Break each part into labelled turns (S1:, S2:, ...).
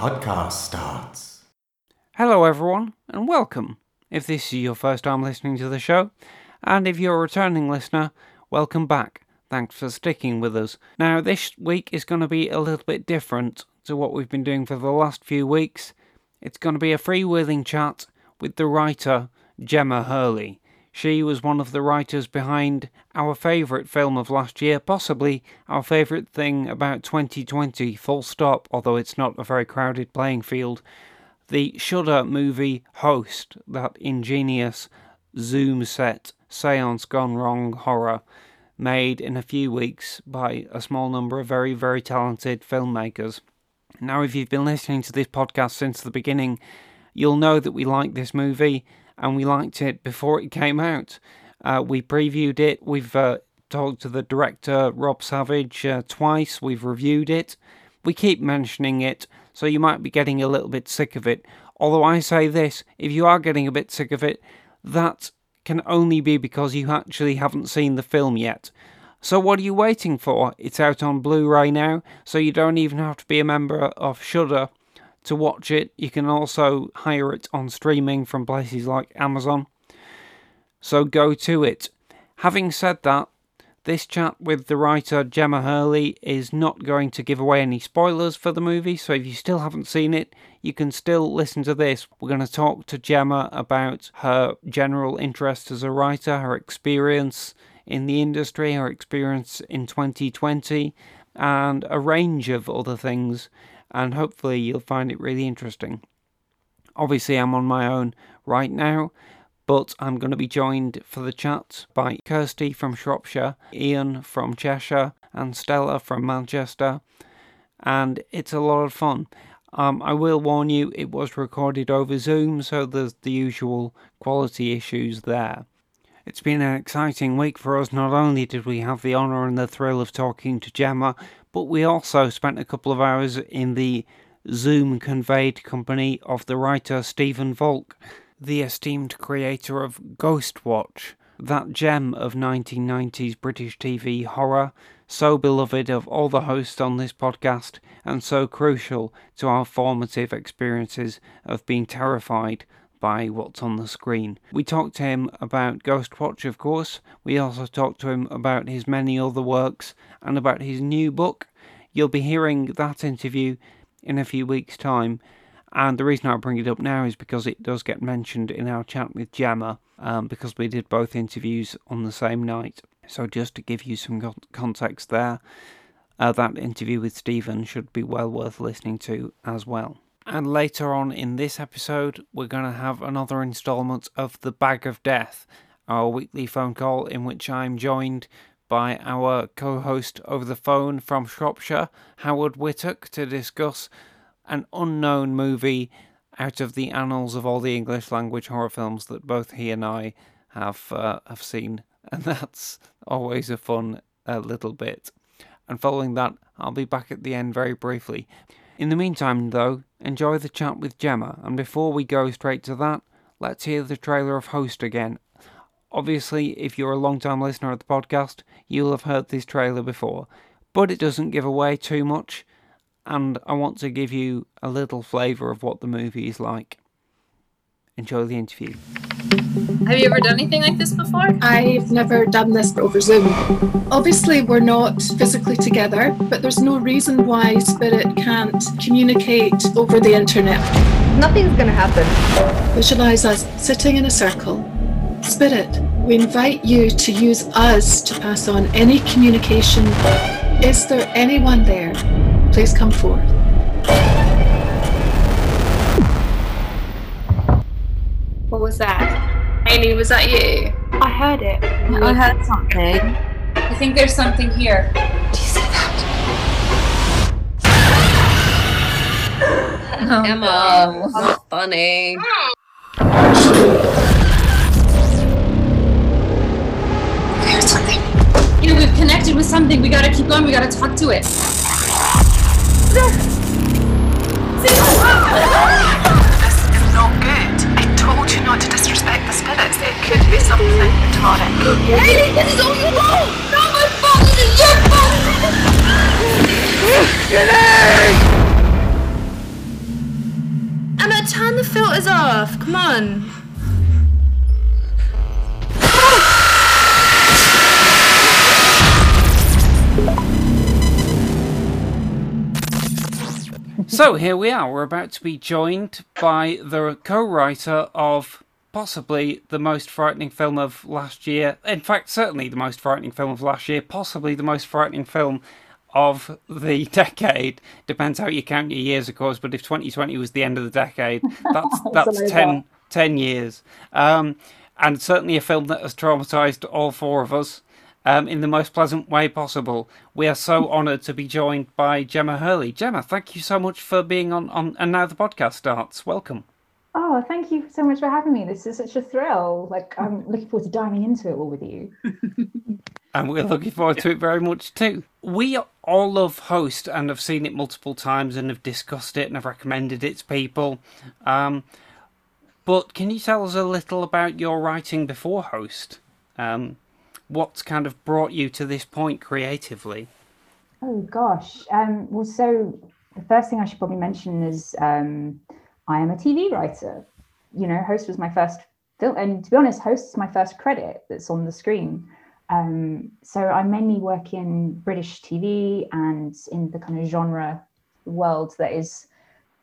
S1: podcast starts.
S2: Hello, everyone, and welcome. If this is your first time listening to the show, and if you're a returning listener, welcome back. Thanks for sticking with us. Now, this week is going to be a little bit different to what we've been doing for the last few weeks. It's going to be a freewheeling chat with the writer Gemma Hurley. She was one of the writers behind our favourite film of last year, possibly our favourite thing about 2020, full stop, although it's not a very crowded playing field. The Shudder movie Host, that ingenious Zoom set, seance gone wrong horror, made in a few weeks by a small number of very, very talented filmmakers. Now, if you've been listening to this podcast since the beginning, you'll know that we like this movie and we liked it before it came out. Uh, we previewed it. We've uh, talked to the director Rob Savage uh, twice. We've reviewed it. We keep mentioning it, so you might be getting a little bit sick of it. Although I say this, if you are getting a bit sick of it, that can only be because you actually haven't seen the film yet. So what are you waiting for? It's out on Blu-ray now, so you don't even have to be a member of Shudder to watch it. You can also hire it on streaming from places like Amazon. So go to it. Having said that, this chat with the writer Gemma Hurley is not going to give away any spoilers for the movie, so if you still haven't seen it, you can still listen to this. We're going to talk to Gemma about her general interest as a writer, her experience in the industry, her experience in 2020, and a range of other things and hopefully you'll find it really interesting. Obviously, I'm on my own right now, but I'm going to be joined for the chat by Kirsty from Shropshire, Ian from Cheshire, and Stella from Manchester, and it's a lot of fun. Um, I will warn you, it was recorded over Zoom, so there's the usual quality issues there. It's been an exciting week for us. Not only did we have the honour and the thrill of talking to Gemma, but we also spent a couple of hours in the Zoom conveyed company of the writer Stephen Volk, the esteemed creator of Ghostwatch, that gem of 1990s British TV horror, so beloved of all the hosts on this podcast, and so crucial to our formative experiences of being terrified by what's on the screen. We talked to him about Ghostwatch, of course. We also talked to him about his many other works and about his new book. You'll be hearing that interview in a few weeks' time. And the reason I bring it up now is because it does get mentioned in our chat with Gemma, um, because we did both interviews on the same night. So, just to give you some context there, uh, that interview with Stephen should be well worth listening to as well. And later on in this episode, we're going to have another installment of The Bag of Death, our weekly phone call in which I'm joined by our co host over the phone from Shropshire, Howard Whittock, to discuss an unknown movie out of the annals of all the English language horror films that both he and I have uh, have seen, and that's always a fun uh, little bit. And following that, I'll be back at the end very briefly. In the meantime, though, enjoy the chat with Gemma, and before we go straight to that, let's hear the trailer of Host again. Obviously, if you're a long time listener of the podcast, you'll have heard this trailer before, but it doesn't give away too much, and I want to give you a little flavour of what the movie is like. Enjoy the interview.
S3: Have you ever done anything like this before?
S4: I've never done this over Zoom. Obviously, we're not physically together, but there's no reason why Spirit can't communicate over the internet.
S5: Nothing's gonna happen.
S4: Visualize us sitting in a circle. Spirit, we invite you to use us to pass on any communication. Is there anyone there? Please come forth.
S3: What was that? Amy, was that you?
S5: I heard it. I heard something.
S3: I think there's something here.
S5: Do you see that?
S3: Oh,
S6: Emma, that's funny.
S3: There's something. You know, we've connected with something. We gotta keep going. We gotta talk to it.
S7: This is not to disrespect the spirits. It could be something demonic.
S3: Haley, this is all your fault! Not my fault! This is your fault!
S8: Janine! Emma, turn the filters off. Come on.
S2: So here we are. We're about to be joined by the co-writer of possibly the most frightening film of last year. In fact, certainly the most frightening film of last year. Possibly the most frightening film of the decade. Depends how you count your years, of course. But if 2020 was the end of the decade, that's that's 10, 10 years. Um, and certainly a film that has traumatized all four of us um, in the most pleasant way possible. We are so honoured to be joined by Gemma Hurley. Gemma, thank you so much for being on, on and now the podcast starts. Welcome.
S9: Oh, thank you so much for having me. This is such a thrill. Like I'm looking forward to diving into it all with you.
S2: and we're looking forward to it very much too. We all love Host and have seen it multiple times and have discussed it and have recommended it to people. Um, but can you tell us a little about your writing before Host? Um, what's kind of brought you to this point creatively?
S9: Oh gosh. Um, well, so the first thing I should probably mention is um, I am a TV writer. You know, Host was my first film, and to be honest, Host is my first credit that's on the screen. Um, so I mainly work in British TV and in the kind of genre world that is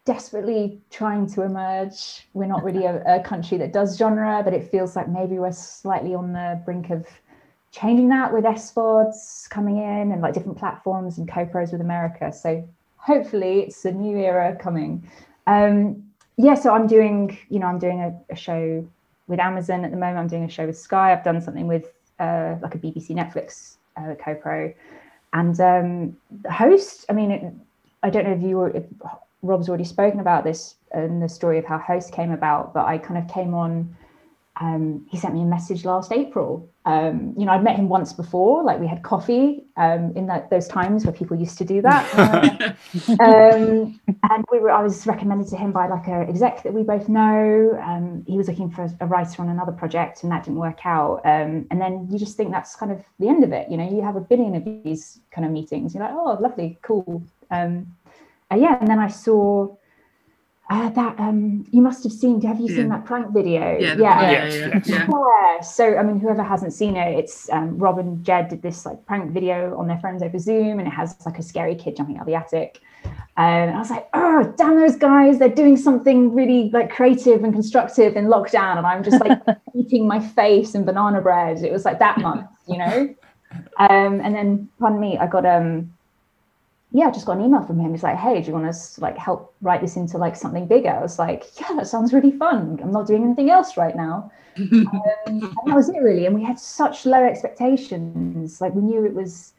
S9: desperately trying to emerge. We're not really a, a country that does genre, but it feels like maybe we're slightly on the brink of changing that with SVODs coming in and like different platforms and co-pros with America. So hopefully it's a new era coming. Um, yeah, so I'm doing, you know, I'm doing a, a, show with Amazon at the moment. I'm doing a show with Sky. I've done something with uh, like a BBC Netflix uh, co-pro, and um, the host. I mean, it, I don't know if you were, if Rob's already spoken about this and the story of how host came about, but I kind of came on um, he sent me a message last April. Um, you know, I'd met him once before, like we had coffee um, in that, those times where people used to do that. Um, and we were, I was recommended to him by like a exec that we both know. Um, he was looking for a writer on another project, and that didn't work out. Um, and then you just think that's kind of the end of it. You know, you have a billion of these kind of meetings. You're like, oh, lovely, cool. Uh, yeah, and then I saw uh, that um, you must have seen. Have you yeah. seen that prank video?
S8: Yeah, yeah, yeah, yeah,
S9: yeah. So, I mean, whoever hasn't seen it, it's um, Rob and Jed did this like prank video on their friends over Zoom, and it has like a scary kid jumping out of the attic. Um, and I was like, oh, damn those guys! They're doing something really like creative and constructive in lockdown, and I'm just like eating my face and banana bread. It was like that month, you know. Um, and then, pardon me, I got um yeah, I just got an email from him. He's like, "Hey, do you want to like help write this into like something bigger?" I was like, "Yeah, that sounds really fun. I'm not doing anything else right now." um, and that was it really. And we had such low expectations. Like we knew it was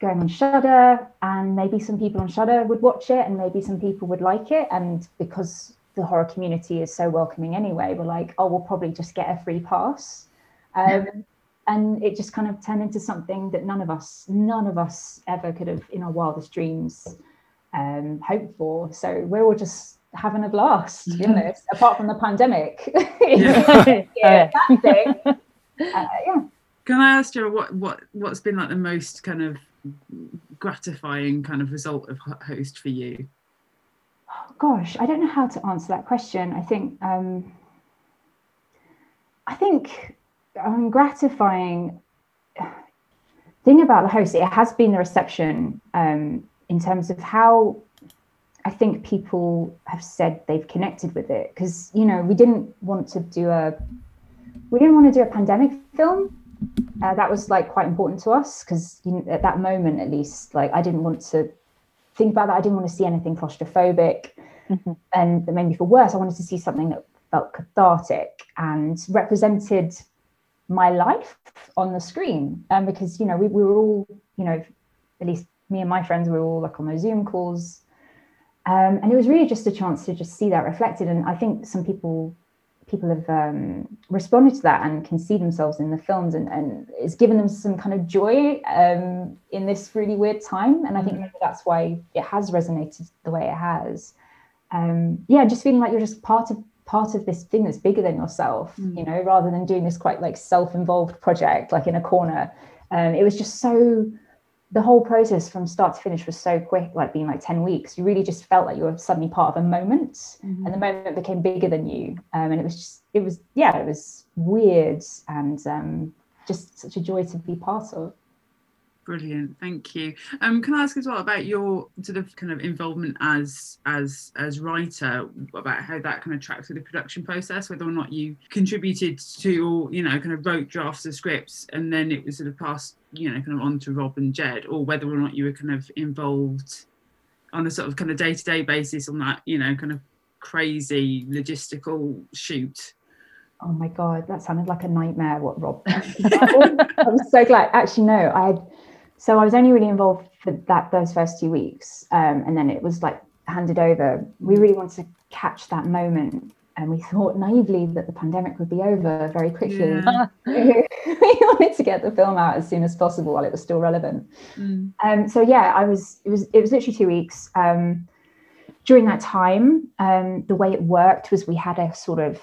S9: going on Shudder, and maybe some people on Shudder would watch it, and maybe some people would like it. And because the horror community is so welcoming anyway, we're like, "Oh, we'll probably just get a free pass." Um, and it just kind of turned into something that none of us none of us ever could have in our wildest dreams um, hoped for. So we're all just having a blast be mm-hmm. apart from the pandemic. Yeah, yeah that thing. Uh, yeah.
S8: Can i ask you what what what's been like the most kind of gratifying kind of result of host for you?
S9: Oh, gosh i don't know how to answer that question. I think um i think um, gratifying thing about the host, it has been the reception um, in terms of how I think people have said they've connected with it. Because, you know, we didn't want to do a we didn't want to do a pandemic film. Uh, that was like quite important to us because you know, at that moment, at least, like I didn't want to think about that. I didn't want to see anything claustrophobic, mm-hmm. and that made me feel worse. I wanted to see something that felt cathartic and represented my life on the screen um, because you know we, we were all you know at least me and my friends were all like on those zoom calls. Um, and it was really just a chance to just see that reflected. And i think some people people have um, responded to that and can see themselves in the films and, and it's given them some kind of joy um, in this really weird time. And i think mm-hmm. maybe that's why it has resonated the way it has. Um, yeah just feeling like you're just part of part of this thing that's bigger than yourself mm. you know rather than doing this quite like self-involved project like in a corner um, it was just so the whole process from start to finish was so quick, like being like 10 weeks. You really just felt like you were suddenly part of a moment and the moment became bigger than you. Um, and it was just, it was, yeah, it was weird and um, just such a joy to be part of.
S8: Brilliant, thank you. Um, can I ask as well about your sort of kind of involvement as as as writer about how that kind of tracks with the production process, whether or not you contributed to or you know kind of wrote drafts of scripts and then it was sort of passed you know kind of on to Rob and Jed, or whether or not you were kind of involved on a sort of kind of day to day basis on that you know kind of crazy logistical shoot.
S9: Oh my god, that sounded like a nightmare. What Rob? I'm so glad. Actually, no, I had. So I was only really involved for that those first two weeks, um, and then it was like handed over. We really wanted to catch that moment, and we thought naively that the pandemic would be over very quickly.
S8: Yeah.
S9: we wanted to get the film out as soon as possible while it was still relevant.
S8: Mm.
S9: Um, so yeah, I was. It was. It was literally two weeks. Um, during that time, um, the way it worked was we had a sort of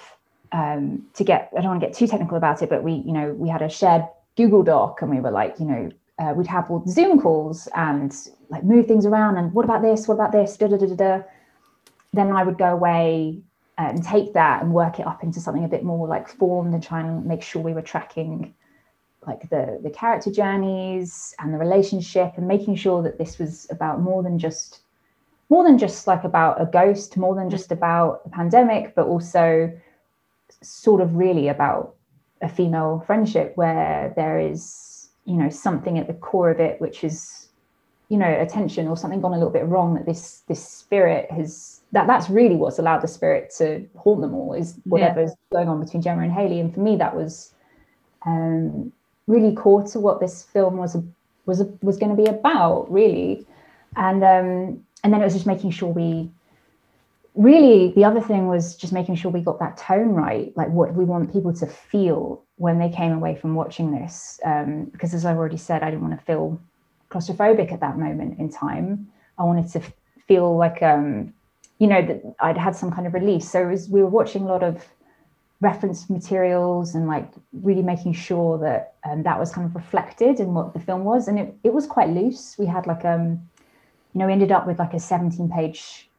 S9: um, to get. I don't want to get too technical about it, but we, you know, we had a shared Google Doc, and we were like, you know, uh, we'd have all the Zoom calls and like move things around. And what about this? What about this? Da da da da. da. Then I would go away and take that and work it up into something a bit more like formed and try and make sure we were tracking like the the character journeys and the relationship and making sure that this was about more than just more than just like about a ghost more than just about a pandemic but also sort of really about a female friendship where there is you know something at the core of it which is you know attention or something gone a little bit wrong that this this spirit has that that's really what's allowed the spirit to haunt them all is whatever's going on between Gemma and Haley and for me that was um really core to what this film was was was going to be about really. And um and then it was just making sure we really the other thing was just making sure we got that tone right like what we want people to feel when they came away from watching this um, because as i've already said i didn't want to feel claustrophobic at that moment in time. I wanted to f- feel like um, you know that i'd had some kind of release. So as we were watching a lot of reference materials and like really making sure that um, that was kind of reflected in what the film was. And it, it was quite loose. We had like um you know we ended up with like a 17 page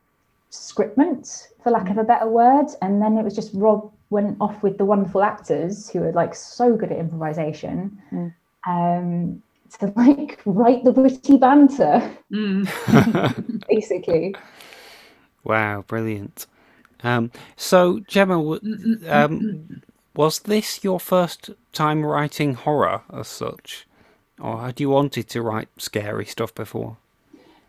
S9: scriptment for lack of a better word. And then it was just rob went off with the wonderful actors who are like so good at improvisation
S2: Mm.
S9: um to like write the witty banter
S8: Mm.
S9: basically
S2: Wow, brilliant. Um, so, Gemma, um, was this your first time writing horror as such? Or had you wanted to write scary stuff before?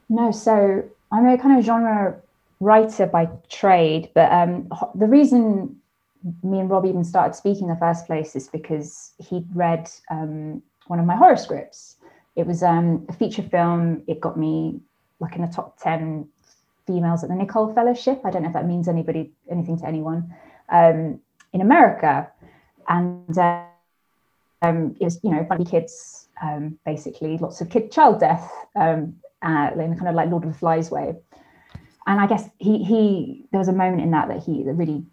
S9: No, so I'm a kind of genre writer by trade, but um, ho- the reason me and Rob even started speaking in the first place is because he'd read um, one of my horror scripts. It was um, a feature film. It got me like in the top 10 females at the Nicholl Fellowship. I don't know if that means anybody anything to anyone um, in America. And uh, um, it was, you know, funny kids, um, basically, lots of kid child death um, uh, in kind of like Lord of the Flies way. And I guess he he there was a moment in that that he that really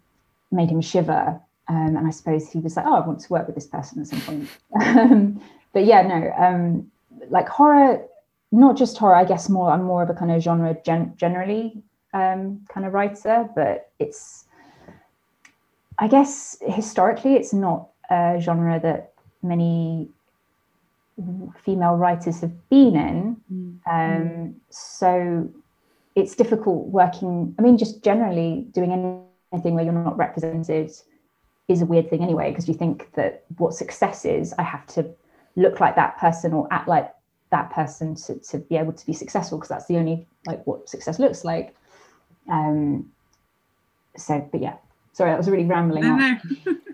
S9: made him shiver. Um, and I suppose he was like, oh, I want to work with this person at some point. um, but yeah, no, um, like horror, not just horror. I guess more. I'm more of a kind of genre gen- generally um, kind of writer, but it's. I guess historically, it's not a genre that many female writers have been in. Um, so it's difficult working. I mean, just generally doing anything where you're not represented is a weird thing anyway, because you think that what success is, I have to look like that person or act like that person to, to be able to be successful, because that's the only like what success looks like. Um, so, but yeah, sorry, that was really rambling.
S8: No, no.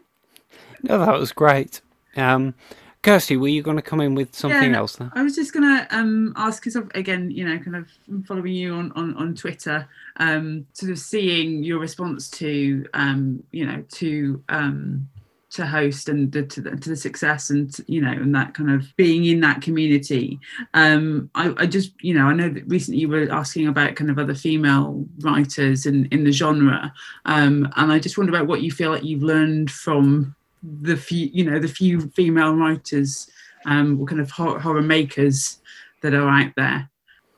S2: No, that was great. Um, Kirsty, were you going to come in with something
S8: no,
S2: else there?
S8: I was just gonna um, ask because again, you know, kind of following you on on, on Twitter, um, sort of seeing your response to um, you know to um, to host and the, to the to the success and you know and that kind of being in that community. Um, I, I just you know I know that recently you were asking about kind of other female writers in in the genre, um, and I just wonder about what you feel like you've learned from the few you know the few female writers um or kind of horror, horror makers that are out there?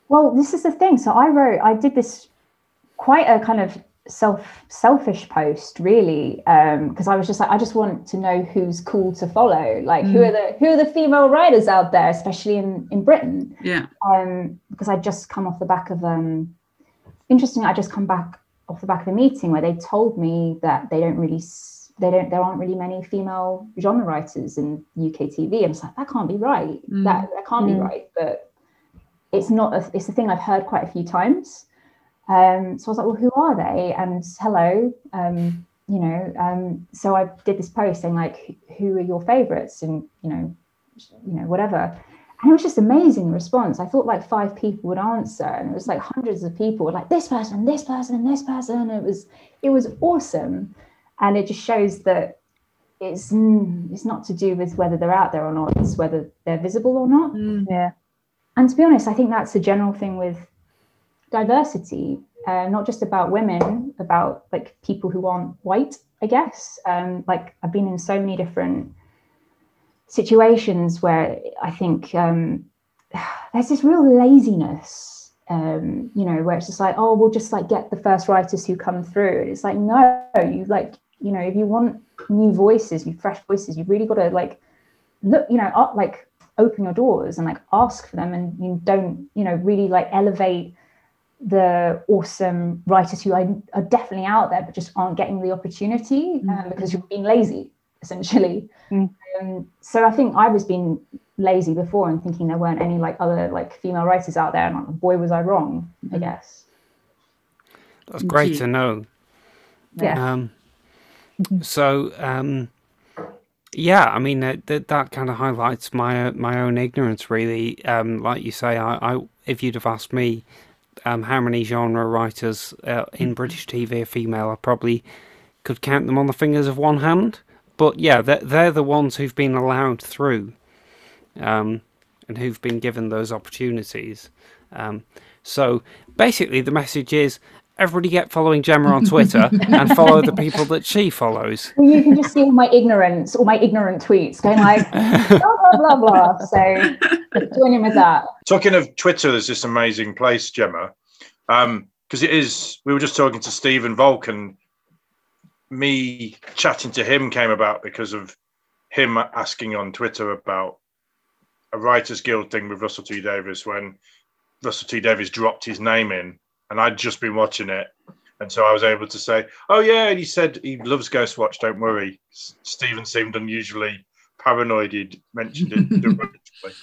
S9: Well, this is the thing. So I wrote, I did this quite a kind of self selfish post really because I was just like I just want to know who's cool to follow like who are the who are the female writers out there especially in in Britain
S8: Yeah.
S9: um because I just come off the back of um interesting I just come back off the back of a meeting where they told me that they don't really s- they don't there aren't really many female genre writers in UK TV I was like that can't be right
S8: Mm.
S9: that that can't be right but it's not a, it's a thing I've heard quite a few times um, so I was like, well, who are they? And hello, um, you know. Um, so I did this post saying like, who are your favourites, and you know, you know, whatever. And it was just amazing response. I thought like five people would answer, and it was like hundreds of people were like, this person, this person, and this person. It was it was awesome, and it just shows that it's mm, it's not to do with whether they're out there or not. It's whether they're visible or not.
S5: Yeah.
S9: And to be honest, I think that's a general thing with diversity, uh, not just about women, about like people who aren't white, I guess. Um, like I've been in so many different situations where I think um, there's this real laziness, um, you know, where it's just like, oh, we'll just like get the first writers who come through. It's like, no, you like, you know, if you want new voices, new fresh voices, you've really got to like look, you know, up, like open your doors and like ask for them and you don't, you know, really like elevate the awesome writers who are, are definitely out there but just aren't getting the opportunity um, because you're being lazy essentially.
S5: Mm.
S9: um, so i think i was being lazy before and thinking there weren't any like other like female writers out there and boy was i wrong i guess.
S2: That's great to know.
S9: yeah.
S2: Um, so, um, yeah, I mean that that, that kind of highlights my uh, my own ignorance, really. Um, like you say, I, I if you'd have asked me um, how many genre writers uh, in British TV are female, I probably could count them on the fingers of one hand. But yeah, they're, they're the ones who've been allowed through, um, and who've been given those opportunities. Um, so basically, the message is everybody get following Gemma on Twitter and follow the people that she follows.
S9: Well, you can just see all my ignorance all my ignorant tweets going like blah blah blah blah so join in with that
S10: Talking of Twitter, there's this amazing place, Gemma, um, because it is. We were just talking to Stephen Volk, and me chatting to him came about because of him asking on Twitter about a Writers Guild thing with Russell T Davies when Russell T Davies dropped his name in, and I'd just been watching it, and so I was able to say, "Oh yeah," and he said he loves Ghostwatch. Don't worry. S- Stephen seemed unusually paranoid. He'd mentioned it.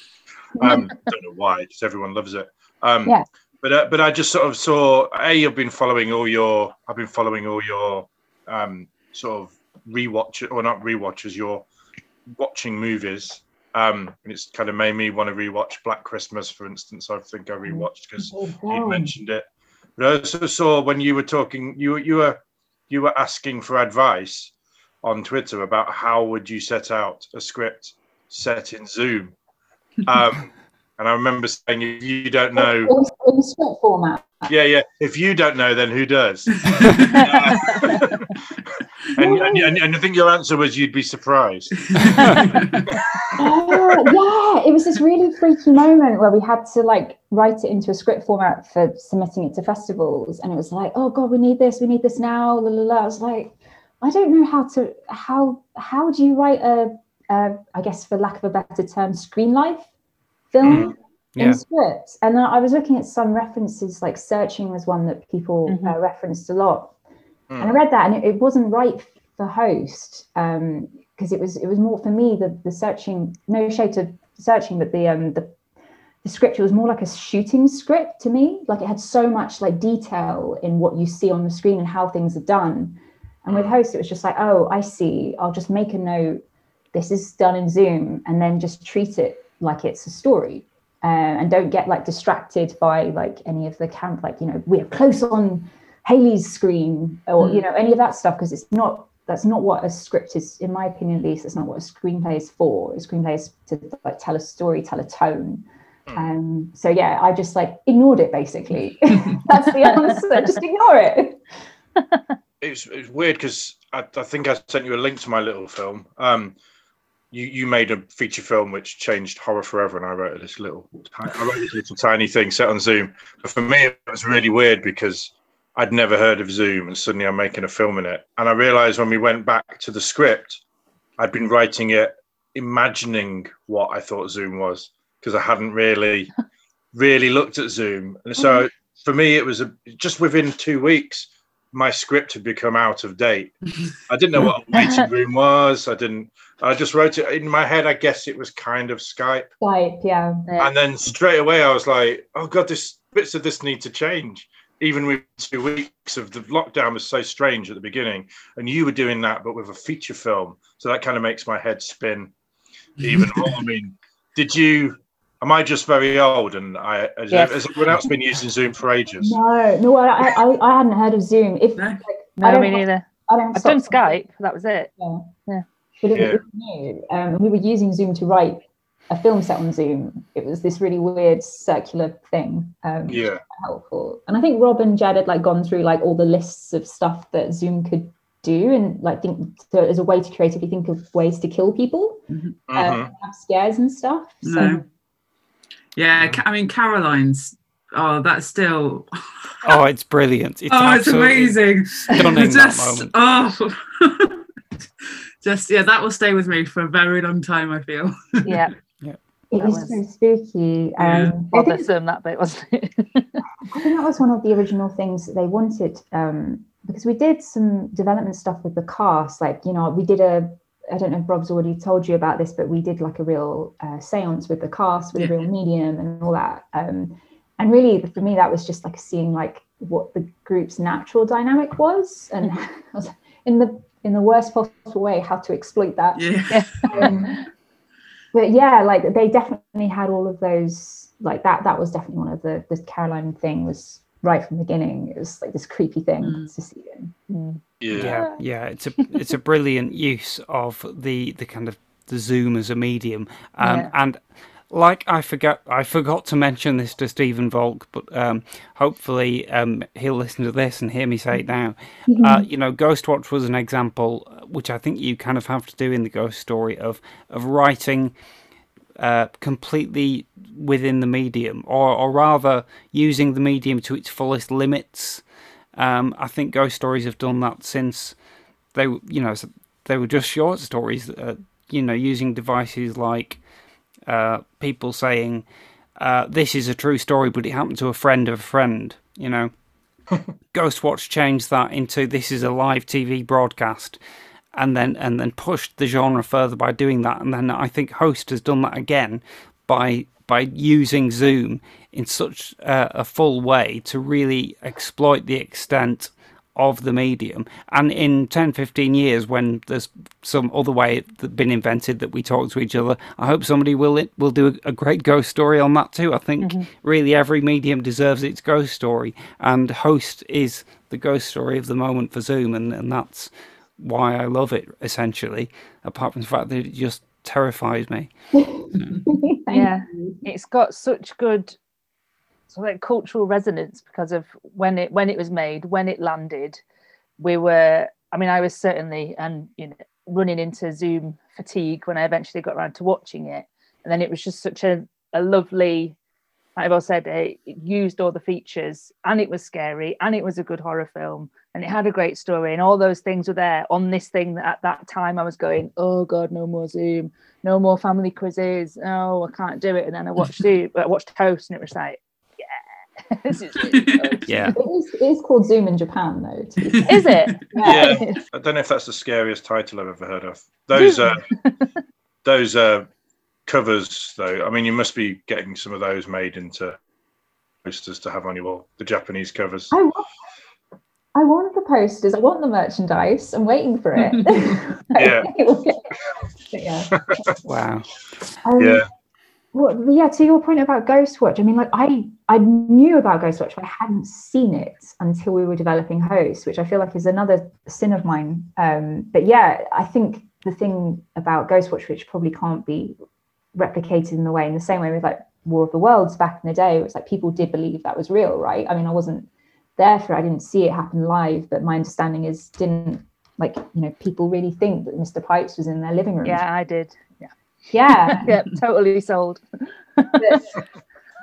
S10: Um, don't know why, because everyone loves it. Um,
S9: Yeah.
S10: But uh, but I just sort of saw. A, I've been following all your. I've been following all your um, sort of rewatch or not rewatches. Your watching movies. Um, and it's kind of made me want to rewatch Black Christmas, for instance. I think I rewatched because you mentioned it. But I also saw when you were talking, you were- you were you were asking for advice on Twitter about how would you set out a script set in Zoom. Um, and I remember saying, if you don't know,
S9: in, in script format
S10: yeah, yeah, if you don't know, then who does? and, and, and, and I think your answer was you'd be surprised.
S9: Oh, yeah, it was this really freaky moment where we had to like write it into a script format for submitting it to festivals, and it was like, oh god, we need this, we need this now. La, la, la. I was like, I don't know how to how how do you write a, a I guess for lack of a better term, screen life film
S2: Yeah.
S9: in scripts. And I I was looking at some references, like searching was one that people uh, referenced a lot, and I read that, and it, it wasn't right for host because it was it was more for me the the searching. No shade to searching, but the um the the script was more like a shooting script to me. Like it had so much like detail in what you see on the screen and how things are done. And with host, it was just like, oh, I see. I'll just make a note. This is done in Zoom, and then just treat it like it's a story. Uh, and don't get like distracted by like any of the camp, like you know, we're close on Haley's screen or you know any of that stuff because it's not that's not what a script is, in my opinion at least. It's not what a screenplay is for. A screenplay is to like tell a story, tell a tone. Um, so yeah, I just like ignored it basically. that's the answer. just ignore it.
S10: It's, it's weird because I, I think I sent you a link to my little film. Um, you you made a feature film which changed horror forever, and I wrote this little I wrote this little tiny thing set on Zoom. But for me, it was really weird because I'd never heard of Zoom, and suddenly I'm making a film in it. And I realized when we went back to the script, I'd been writing it imagining what I thought Zoom was because I hadn't really really looked at Zoom, and so mm-hmm. for me, it was a, just within two weeks my script had become out of date. I didn't know what a waiting room was. I didn't. I just wrote it in my head. I guess it was kind of Skype.
S9: Skype, yeah.
S10: And then straight away, I was like, "Oh God, this bits of this need to change." Even with two weeks of the lockdown was so strange at the beginning, and you were doing that, but with a feature film, so that kind of makes my head spin even more. I mean, did you? Am I just very old? And I has,
S9: Yes.
S10: has everyone else been using Zoom for ages?
S9: No, no, I, I, I hadn't heard of Zoom. If like, I
S5: No,
S9: don't
S5: me neither.
S9: I don't
S5: I've done Skype. That was it.
S9: Yeah.
S5: Yeah.
S9: But it,
S10: Yeah.
S9: it was new. Um, we were using Zoom to write a film set on Zoom. It was this really weird circular thing. Um,
S10: Yeah.
S9: helpful. And I think Rob and Jed had like gone through like all the lists of stuff that Zoom could do and like think to, as a way to creatively think of ways to kill people,
S10: Mhm.
S9: um, have scares and stuff. So
S8: No. Yeah, I mean Caroline's. Oh, that's still.
S2: Oh, it's brilliant. It's
S8: oh, it's amazing.
S2: Stunning
S8: just. Oh, just yeah, that will stay with me for a very long time. I feel.
S5: Yeah.
S9: it was,
S5: was-
S9: so spooky.
S8: Yeah.
S9: Um, I, think,
S5: Bothersome that bit, wasn't it?
S9: I think that was one of the original things that they wanted um, because we did some development stuff with the cast. Like, you know, we did a, I don't know if Rob's already told you about this, but we did like a real uh, seance with the cast, with a real medium and all that. Um, and really, for me, that was just like seeing like what the group's natural dynamic was and in the in the worst possible way how to exploit that
S8: Yeah.
S9: um, but yeah like they definitely had all of those like that that was definitely one of the the caroline thing was right from the beginning. It was like this creepy thing to see them.
S2: Yeah yeah it's a it's a brilliant use of the the kind of the zoom as a medium. Um
S5: Yeah.
S2: and like I forgot, I forgot to mention this to Stephen Volk, but um, hopefully um, he'll listen to this and hear me say it now. Uh, you know, Ghostwatch was an example, uh, which I think you kind of have to do in the ghost story of of writing uh, completely within the medium, or or rather using the medium to its fullest limits. Um, I think ghost stories have done that since they, you know, they were just short stories. Uh, you know, using devices like uh, people saying, uh, "This is a true story, but it happened to a friend of a friend." You know, Ghostwatch changed that into "This is a live TV broadcast," and then and then pushed the genre further by doing that. And then I think Host has done that again by by using Zoom in such uh, a full way to really exploit the extent of the medium. And in 10, 15 years, when there's some other way that's been invented that we talk to each other, I hope somebody will will do a, a great ghost story on that too. I think mm-hmm. really every medium deserves its ghost story, and Host is the ghost story of the moment for Zoom, and, and that's why I love it essentially. Apart from the fact that it just terrifies me.
S5: yeah, it's got such good sort of like cultural resonance because of when it when it was made, when it landed. We were, I mean, I was certainly and you know running into Zoom fatigue when I eventually got around to watching it, and then it was just such a a lovely. Like I've all said, it used all the features, and it was scary, and it was a good horror film, and it had a great story, and all those things were there on this thing that at that time I was going, oh god, no more Zoom, no more family quizzes, no, I can't do it. And then I watched Zoom, I watched Host, and it was like, yeah, this is really good.
S2: Yeah.
S9: it is, it is called zoom in japan though to.
S5: Is it?
S10: Yeah, I don't know if that's the scariest title I've ever heard of. Those uh, those uh, covers, though. I mean, you must be getting some of those made into posters to have on your wall. The Japanese covers.
S9: I want, I want the posters. I want the merchandise. I'm waiting for it.
S10: Yeah.
S9: Yeah.
S2: Wow.
S9: Um,
S10: Yeah.
S9: Well, yeah. To your point about Ghostwatch, I mean, like I I knew about Ghostwatch, but I hadn't seen it until we were developing Host, which I feel like is another sin of mine. Um, but yeah, I think the thing about Ghostwatch, which probably can't be replicated in the way in the same way with like War of the Worlds back in the day, it was like people did believe that was real, right? I mean, I wasn't there for I didn't see it happen live, but my understanding is didn't like you know people really think that Mr. Pipes was in their living room
S5: Yeah, I did. Yeah.
S9: Yeah.
S5: yeah, totally sold.
S9: but,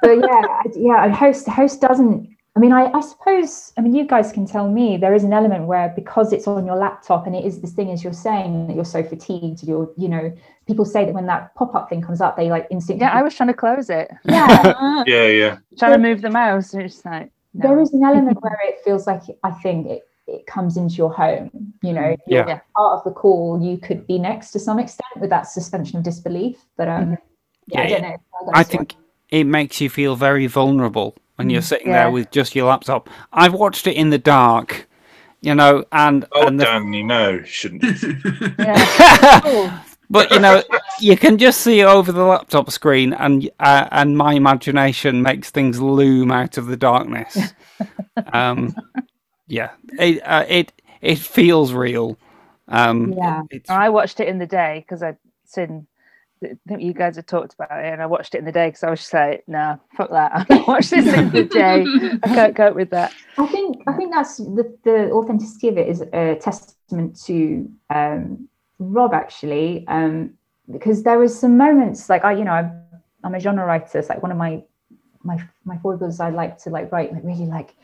S9: but yeah, I- yeah, a host host doesn't. I mean, I, I suppose. I mean, you guys can tell me. There is an element where because it's on your laptop and it is this thing, as you're saying, that you're so fatigued. You're, you know, people say that when that pop up thing comes up, they like instinctively.
S5: Yeah, I was trying to close it.
S9: Yeah.
S10: Yeah, yeah.
S5: trying to move the mouse. And it's like, no.
S9: there is an element where it feels like I think it, it comes into your home. You know, you're part of the call. You could be next to some extent with that suspension of disbelief. But um, yeah, I don't know. how
S2: I think it makes you feel very vulnerable when you're sitting
S5: Yeah.
S2: there with just your laptop. I've watched it in the dark, you know, and
S10: Oh,
S2: and the,
S10: Dan, you know, shouldn't.
S5: Yeah.
S2: but you know, you can just see over the laptop screen, and uh, and my imagination makes things loom out of the darkness. um, yeah, it uh, it it feels real. Um,
S9: Yeah.
S2: it's,
S5: I watched it in the day because I'd seen. I think you guys have talked about it, and I watched it in the day because I was just like, "No, fuck that! I'm gonna watch this in the day. I can't cope with that."
S9: I think I think that's the, the authenticity of it is a testament to um, Rob actually, um, because there was some moments like I, you know, I'm, I'm a genre writer. It's like one of my my my foibles. I like to like write like really like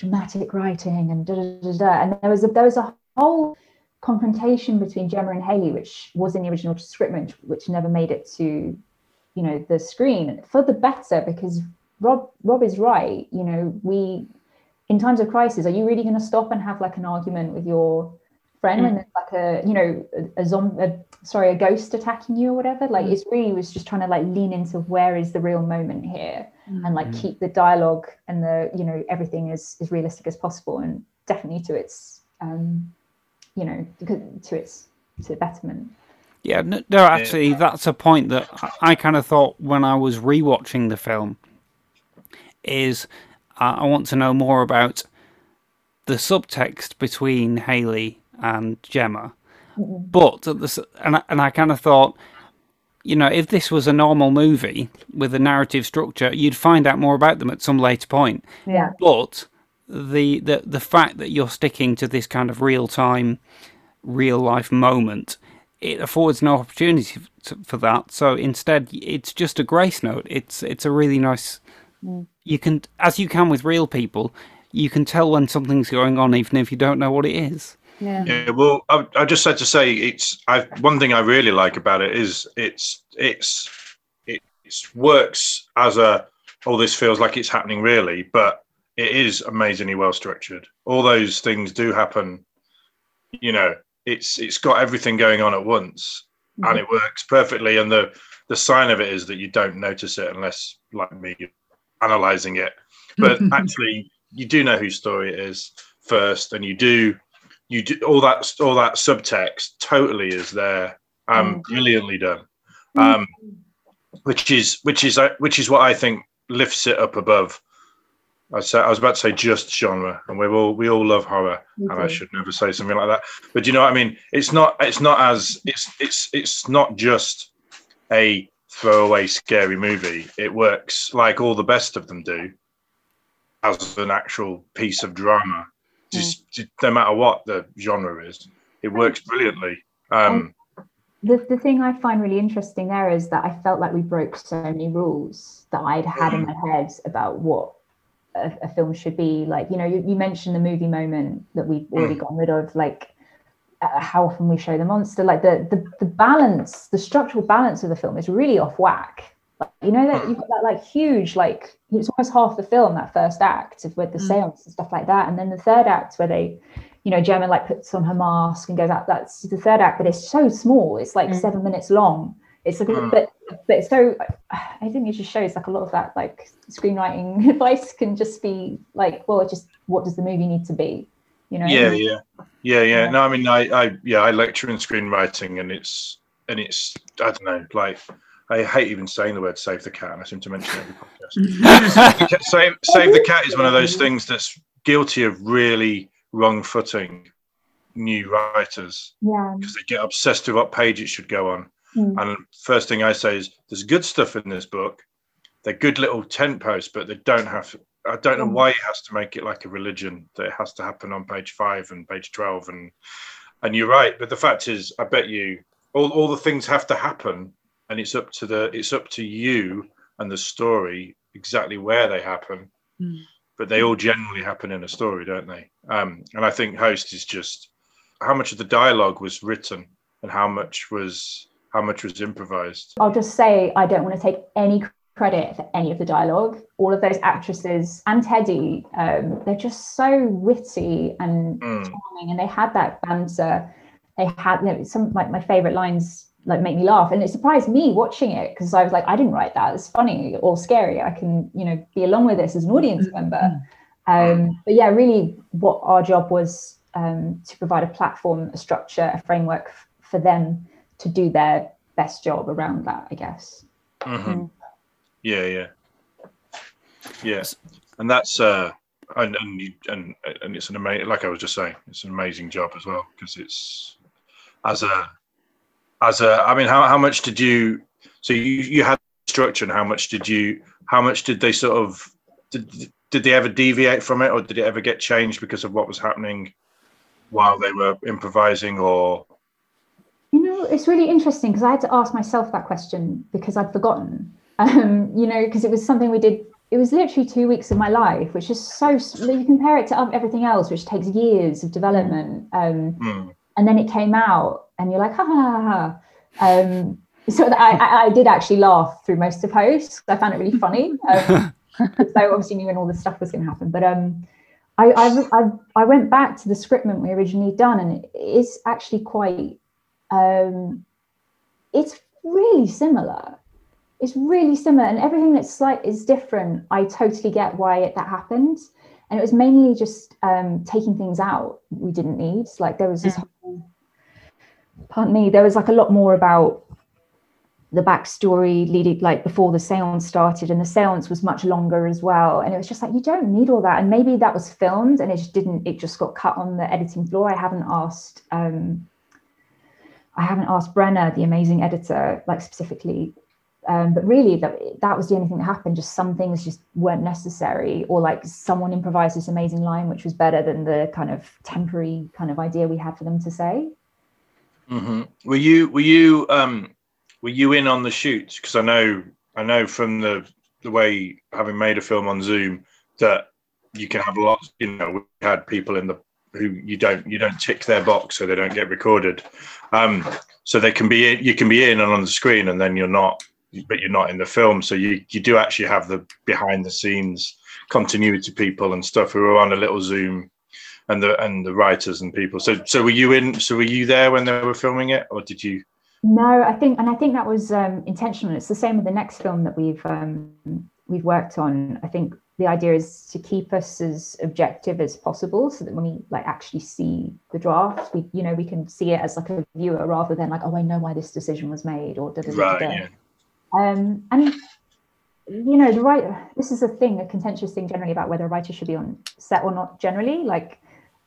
S9: dramatic writing and da da da da. And there was a, there was a whole confrontation between Gemma and Haley, which was in the original script, which, never made it to you know the screen for the better because Rob Rob is right. You know we in times of crisis, are you really going to stop and have like an argument with your friend when there's like a you know a, a zombie, a, sorry, a ghost attacking you or whatever? Like it's really was just trying to like lean into where is the real moment here and like keep the dialogue and the you know everything as as realistic as possible and definitely to its um you know to its to betterment.
S2: Yeah, no, no, actually, that's a point that I, I kind of thought when I was rewatching the film. Is uh, I want to know more about the subtext between Haley and Gemma, but at the s- and I, and I kind of thought, you know, if this was a normal movie with a narrative structure, you'd find out more about them at some later point.
S9: Yeah.
S2: But the the the fact that you're sticking to this kind of real time, real life moment, it affords no opportunity for that. So instead, it's just a grace note. It's it's a really nice. Mm. You can, as you can with real people, you can tell when something's going on, even if you don't know what it is.
S5: Yeah.
S10: Yeah, well, I, I just had to say it's. I one thing I really like about it is it's it's it it's works as a. Oh, this feels like it's happening really, but it is amazingly well structured. All those things do happen. You know, it's it's got everything going on at once, and mm-hmm. it works perfectly. And the the sign of it is that you don't notice it unless, like me, you're analyzing it. But actually, you do know whose story it is first, and you do you do all that all that subtext totally is there um brilliantly done um which is which is uh, which is what i think lifts it up above I, say, I was about to say just genre, and we all we all love horror, and I should never say something like that. But you know what I mean? It's not it's not as it's it's it's not just a throwaway scary movie. It works like all the best of them do, as an actual piece of drama. Just, just no matter what the genre is, it works brilliantly. Um,
S9: the, the thing I find really interesting there is that I felt like we broke so many rules that I'd had in my head about what a, a film should be. Like, you know, you, you mentioned the movie moment that we've already gotten rid of, like uh, how often we show the monster, like the, the the balance, the structural balance of the film is really off whack. Like, you know that hmm. you've got that like huge, like it's almost half the film, that first act of with the hmm. seance and stuff like that. And then the third act where they you know, Gemma like puts on her mask and goes out. That's the third act, but it's so small. It's like hmm. seven minutes long. It's like,
S10: Mm.
S9: but but it's so. I think it just shows like a lot of that like screenwriting advice can just be like, well, it just what does the movie need to be? You know?
S10: yeah, yeah, yeah, yeah. No, I mean, I, I, yeah, I lecture in screenwriting, and it's, and it's, I don't know, like, I hate even saying the word "save the cat," and I seem to mention it every podcast. save, the cat, save, the cat is one of those things that's guilty of really wrong-footing new writers
S9: Yeah.
S10: because they get obsessed with what page it should go on.
S9: Mm.
S10: And first thing I say is, there's good stuff in this book. They're good little tent posts, but they don't have. I don't know why it has to make it like a religion that it has to happen on page five and page twelve. And and you're right, but the fact is, I bet you all, all the things have to happen, and it's up to the it's up to you and the story exactly where they happen.
S8: Mm.
S10: But they all generally happen in a story, don't they? Um, and I think host is just how much of the dialogue was written and how much was how much was improvised.
S9: I'll just say I don't want to take any credit for any of the dialogue. All of those actresses and Teddy, um, they're just so witty and
S10: Mm.
S9: charming, and they had that banter. They had you know, some like my favorite lines like make me laugh, and it surprised me watching it because I was like, I didn't write that. It's funny or scary. I can you know be along with this as an audience member. Um, but yeah, really, what our job was um, to provide a platform, a structure, a framework f- for them to do their best job around that. I guess.
S10: Mhm. Yeah, yeah, yeah, and that's uh, and and you, and and it's an amazing, like I was just saying, it's an amazing job as well because it's as a as a. I mean, how how much did you? So you you had structure, and how much did you? How much did they sort of? Did did they ever deviate from it, or did it ever get changed because of what was happening while they were improvising, or?
S9: You know, it's really interesting because I had to ask myself that question because I'd forgotten. Um, you know, because it was something we did. It was literally two weeks of my life, which is so. You compare it to everything else, which takes years of development. Um,
S10: Hmm.
S9: and then it came out, and you're like, ha ha ha. ha. Um, so that I, I, did actually laugh through most of Host. I found it really funny. Um, so I obviously knew when all this stuff was going to happen, but um, I, I, I, I went back to the scriptment we originally done, and it is actually quite. Um, it's really similar. It's really similar, and everything that's slight is different. I totally get why it, that happened, and it was mainly just um, taking things out we didn't need. Like there was this whole, pardon me, there was like a lot more about the backstory leading like before the seance started and the seance was much longer as well. And it was just like you don't need all that. And maybe that was filmed and it just didn't it just got cut on the editing floor. I haven't asked um i haven't asked brenna the amazing editor like specifically. Um, but really that, that was the only thing that happened. Just some things just weren't necessary or like someone improvised this amazing line which was better than the kind of temporary kind of idea we had for them to say
S10: hmm Were you were you um were you in on the shoots? Because I know I know from the the way having made a film on Zoom that you can have lots. You know, we had people in the who you don't you don't tick their box so they don't get recorded. Um, so they can be in, you can be in and on the screen and then you're not, but you're not in the film. So you you do actually have the behind the scenes continuity people and stuff who are on a little Zoom. And the and the writers and people. So so were you in? So were you there when they were filming it, or did you?
S9: No, I think, and I think that was um, intentional. It's the same with the next film that we've um, we've worked on. I think the idea is to keep us as objective as possible, so that when we like actually see the draft, we you know we can see it as like a viewer rather than like, oh, I know why this decision was made or da da da da. Um, and you know, the right. This is a thing, a contentious thing generally about whether a writer should be on set or not. Generally, like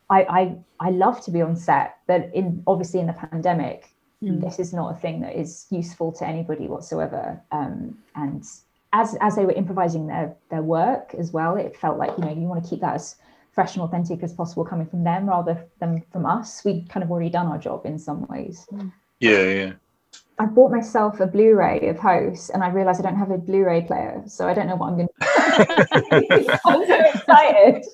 S9: I I I love to be on set, but in obviously in the pandemic, this is not a thing that is useful to anybody whatsoever. Um, and as as they were improvising their their work as well, it felt like you know you want to keep that as fresh and authentic as possible coming from them rather than from us. We'd kind of already done our job in some ways.
S10: Yeah, yeah.
S9: I bought myself a Blu-ray of Host, and I realized I don't have a Blu-ray player, so I don't know what I'm going to. Do. I'm so excited.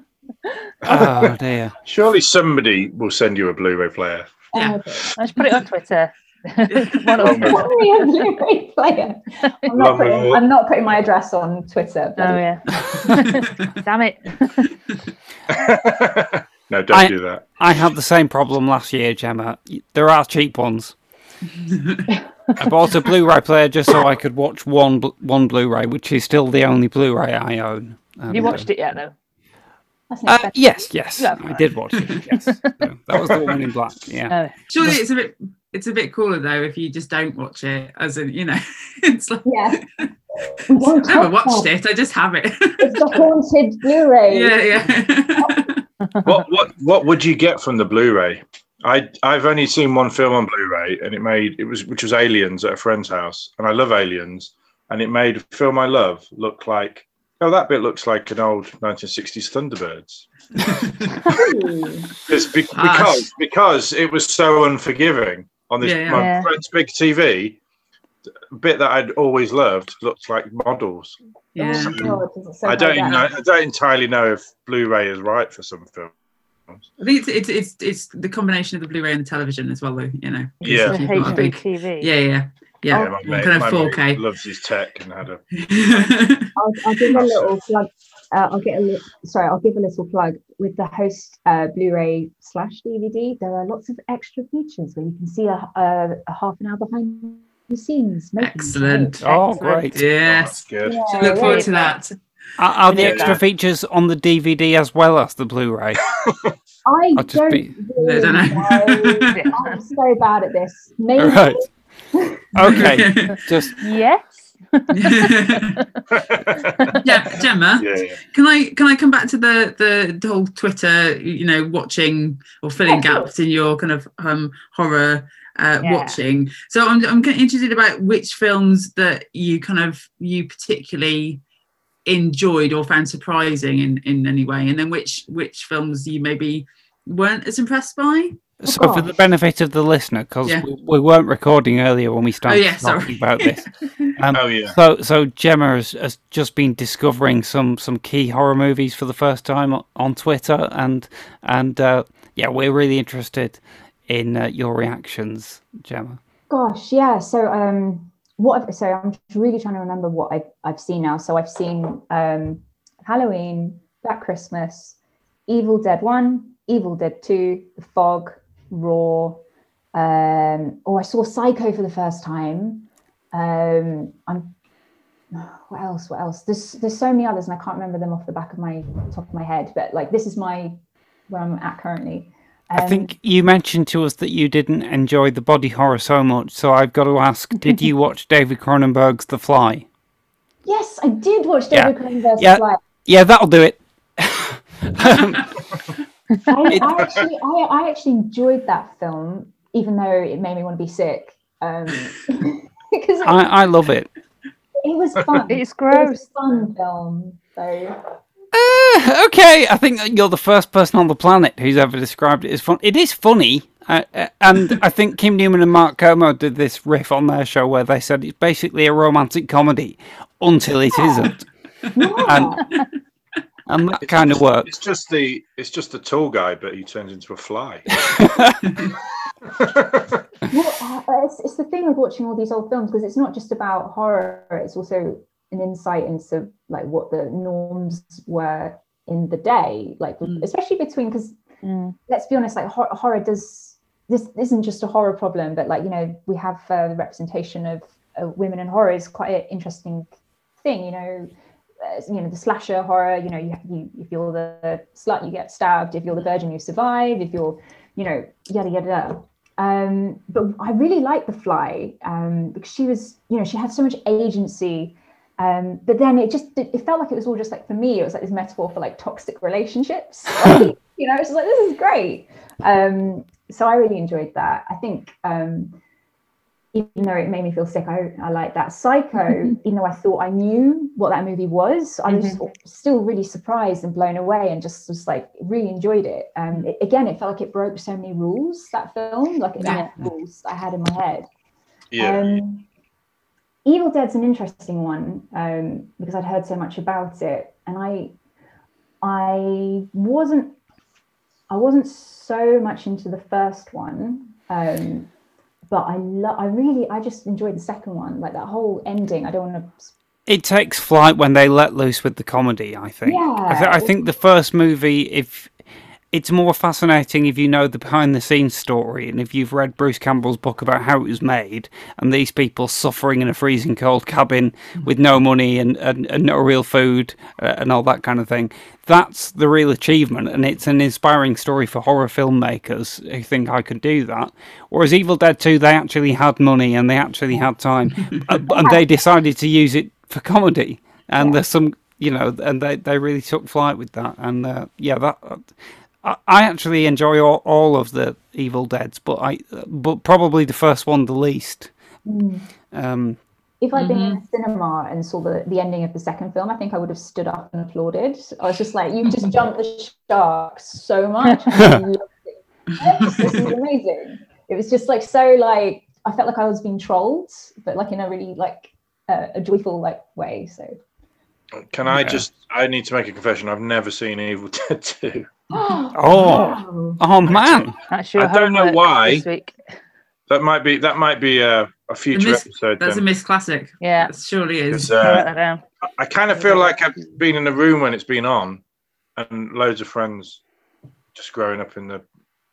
S2: Oh ah, dear.
S10: Surely somebody will send you a Blu-ray player.
S8: Yeah.
S5: Let's put it on Twitter. One of
S10: Long
S5: us.
S10: way.
S9: Only a Blu-ray player. I'm not, putting, I'm not putting my address on Twitter.
S5: Oh yeah. Damn it.
S10: no, don't
S2: I-
S10: do that.
S2: I had the same problem last year, Gemma. There are cheap ones. I bought a Blu-ray player just so I could watch one one Blu-ray, which is still the only Blu-ray I own.
S5: Have you watched uh, it yet though?
S9: That's
S2: Uh, yes, yes,
S5: Yeah,
S2: I did watch it. Yes, So, that was the one in black. Yeah,
S5: Oh.
S8: Surely it's a bit it's a bit cooler though if you just don't watch it, as in you know, it's like
S9: Yeah. We won't
S8: I never watched
S9: about
S8: it. I just have it.
S9: It's the haunted Blu-ray.
S8: yeah, yeah.
S10: what what what would you get from the Blu-ray? I I've only seen one film on Blu-ray, and it made it was which was Aliens at a friend's house, and I love Aliens, and it made a film I love look like oh that bit looks like an old 1960s Thunderbirds. It's be- because because it was so unforgiving. on this
S8: Yeah, yeah.
S10: my
S5: Yeah.
S10: friend's big TV. The bit that I'd always loved looked like models.
S8: Yeah.
S9: Oh my God, is it so
S10: I don't
S9: high
S10: know. I don't entirely know if Blu-ray is right for some films.
S8: I think it's, it's it's it's the combination of the Blu-ray and the television as well, though. You know.
S10: Yeah.
S5: The
S8: You've got a
S5: HD
S8: big-
S5: TV.
S8: Yeah, yeah, yeah.
S10: Yeah, my mate,
S8: kind of
S10: my
S8: 4K.
S10: loves his tech and had a
S9: I'll, I'll give a little plug. Uh, I'll get a li- sorry. I'll give a little plug with the host uh, Blu-ray slash DVD. There are lots of extra features where you can see a, a, a half an hour behind the scenes. making the
S8: Excellent.
S2: Oh,
S5: Excellent.
S2: great.
S8: Yes.
S10: good.
S9: Yeah,
S8: look forward to that.
S2: Are, are the
S5: Yeah.
S2: extra features on the DVD as well as the Blu-ray?
S9: I
S2: I'll just
S9: don't,
S2: be-
S9: really
S8: don't know.
S9: know. I'm so bad at this. Maybe
S2: Right. Okay. Just
S5: Yes.
S8: yeah, Gemma.
S10: Yeah, yeah.
S8: Can I can I come back to the the, the whole Twitter, you know, watching or filling
S9: Yeah,
S8: gaps in your kind of um, horror uh,
S5: Yeah.
S8: watching? So I'm I'm kind of interested about which films that you kind of you particularly enjoyed or found surprising in in any way, and then which which films you maybe weren't as impressed by.
S2: So for the benefit of the listener, because
S8: Yeah.
S2: we, we weren't recording earlier when we started
S8: yeah, sorry.
S2: talking about this. Um,
S10: Oh yeah.
S2: So, so Gemma has, has just been discovering some some key horror movies for the first time on, on Twitter, and and uh, yeah, we're really interested in uh, your reactions, Gemma.
S9: Gosh, yeah. So, um, what? I've, so I'm really trying to remember what I've I've seen now. So I've seen um, Halloween, Black Christmas, Evil Dead One, Evil Dead Two, The Fog, Raw. Um, oh, I saw Psycho for the first time. Um, I'm. What else? What else? There's there's so many others, and I can't remember them off the back of my top of my head. But like, this is my where I'm at currently.
S2: I
S9: Um,
S2: think you mentioned to us that you didn't enjoy the body horror so much, so I've got to ask: Did you watch David Cronenberg's The Fly?
S9: Yes, I did watch
S2: Yeah.
S9: David Cronenberg's
S2: Yeah.
S9: Fly.
S2: Yeah, that'll do it. Um,
S9: I, I actually, I, I actually enjoyed that film, even though it made me want to be sick. Um, because it,
S2: I, I love it.
S9: it was fun.
S5: It's
S9: It was
S5: gross.
S9: a fun film. So
S2: Uh, okay, I think you're the first person on the planet who's ever described it as fun. It is funny, uh, uh, and I think Kim Newman and Mark Kermode did this riff on their show where they said it's basically a romantic comedy until it isn't, and and that kind of works.
S10: It's just the it's just the tall guy, but he turns into a fly.
S9: well, uh, it's, it's the thing with watching all these old films because it's not just about horror; it's also an insight into like what the norms were in the day, like
S8: Mm.
S9: especially between because
S5: Mm.
S9: let's be honest, like hor- horror does this isn't just a horror problem, but like you know we have uh, the representation of uh, women in horror is quite an interesting thing. You know, you know the slasher horror. You know, you, you if you're the slut, you get stabbed. If you're the virgin, you survive. If you're, you know, yada yada. yada. Um, but I really liked The Fly um, because she was, you know, she had so much agency. Um, but then it just it, it felt like it was all just like for me, it was like this metaphor for like toxic relationships. you know, it's like this is great. Um, so I really enjoyed that. I think um, even though it made me feel sick, I, I like that. Psycho, even though I thought I knew what that movie was, I was still really surprised and blown away and just was like really enjoyed it. Um, it- again, it felt like it broke so many rules, that film, like it
S5: Yeah.
S9: rules I had in my head.
S10: Yeah.
S9: Um, Evil Dead's an interesting one um, because I'd heard so much about it, and I, I wasn't, I wasn't so much into the first one, um, but I lo- I really, I just enjoyed the second one, like that whole ending. I don't want to.
S2: It takes flight when they let loose with the comedy. I think. I, th- I think the first movie, if it's more fascinating if you know the behind the scenes story and if you've read Bruce Campbell's book about how it was made and these people suffering in a freezing cold cabin with no money and, and, and no real food uh, and all that kind of thing. That's the real achievement, and it's an inspiring story for horror filmmakers who think I could do that. Whereas Evil Dead 2, they actually had money and they actually had time, uh, and they decided to use it for comedy. And there's some, you know, and they, they really took flight with that. And uh, yeah, that I, I actually enjoy all, all of the Evil Deads, but I but probably the first one the least. Um,
S9: If I'd been in a cinema and saw the, the ending of the second film, I think I would have stood up and applauded. I was just like, you just jumped the shark so much. I loved it. This is amazing. it was just like so like I felt like I was being trolled, but like in a really like uh, a joyful like way. So
S10: Can I
S2: Yeah.
S10: just? I need to make a confession. I've never seen Evil Dead Two.
S2: Oh, oh man.
S5: That's your
S10: I don't know why. That might be. That might be a, a future
S8: miss-
S10: episode.
S8: That's a
S10: then.
S8: Miss Classic.
S5: Yeah.
S8: That surely is.
S5: I'll
S10: uh,
S5: that.
S10: I kind of feel like I've been in a room when it's been on, and loads of friends just growing up in the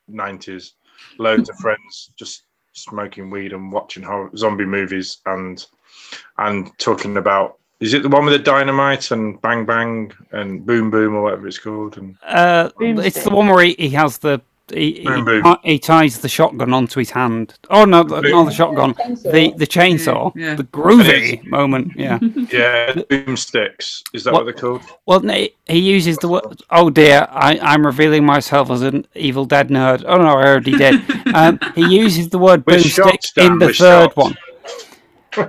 S10: nineties. Loads of friends just smoking weed and watching horror, zombie movies and and talking about. Is it the one with the dynamite and bang bang and boom boom or whatever it's called? And
S2: Uh, it's the one where he, he has the he, he,
S10: Boom, boom.
S2: he ties the shotgun onto his hand. Oh no, the- not the shotgun, the the chainsaw,
S8: Yeah.
S2: the groovy moment. Yeah.
S10: yeah, boomsticks. Is that what,
S2: What-
S10: they're called?
S2: Well, he uses the word. Oh dear, I, I'm revealing myself as an Evil Dead nerd. Oh no, I already did. um, he uses the word
S10: We're
S2: boomstick in the
S10: we're
S2: third
S10: shocked.
S2: one.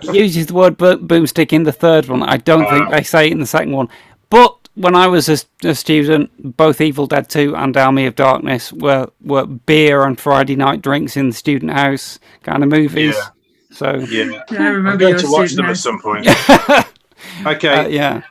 S2: He uses the word bo- boomstick in the third one. I don't think they say it in the second one. But when I was a student, both Evil Dead 2 and Army of Darkness were, were beer and Friday night drinks in the student house kind of movies.
S10: Yeah.
S2: So,
S10: Yeah,
S8: Yeah, I remember
S10: I'm going to watch
S8: student
S10: them at some point. okay,
S2: uh, yeah,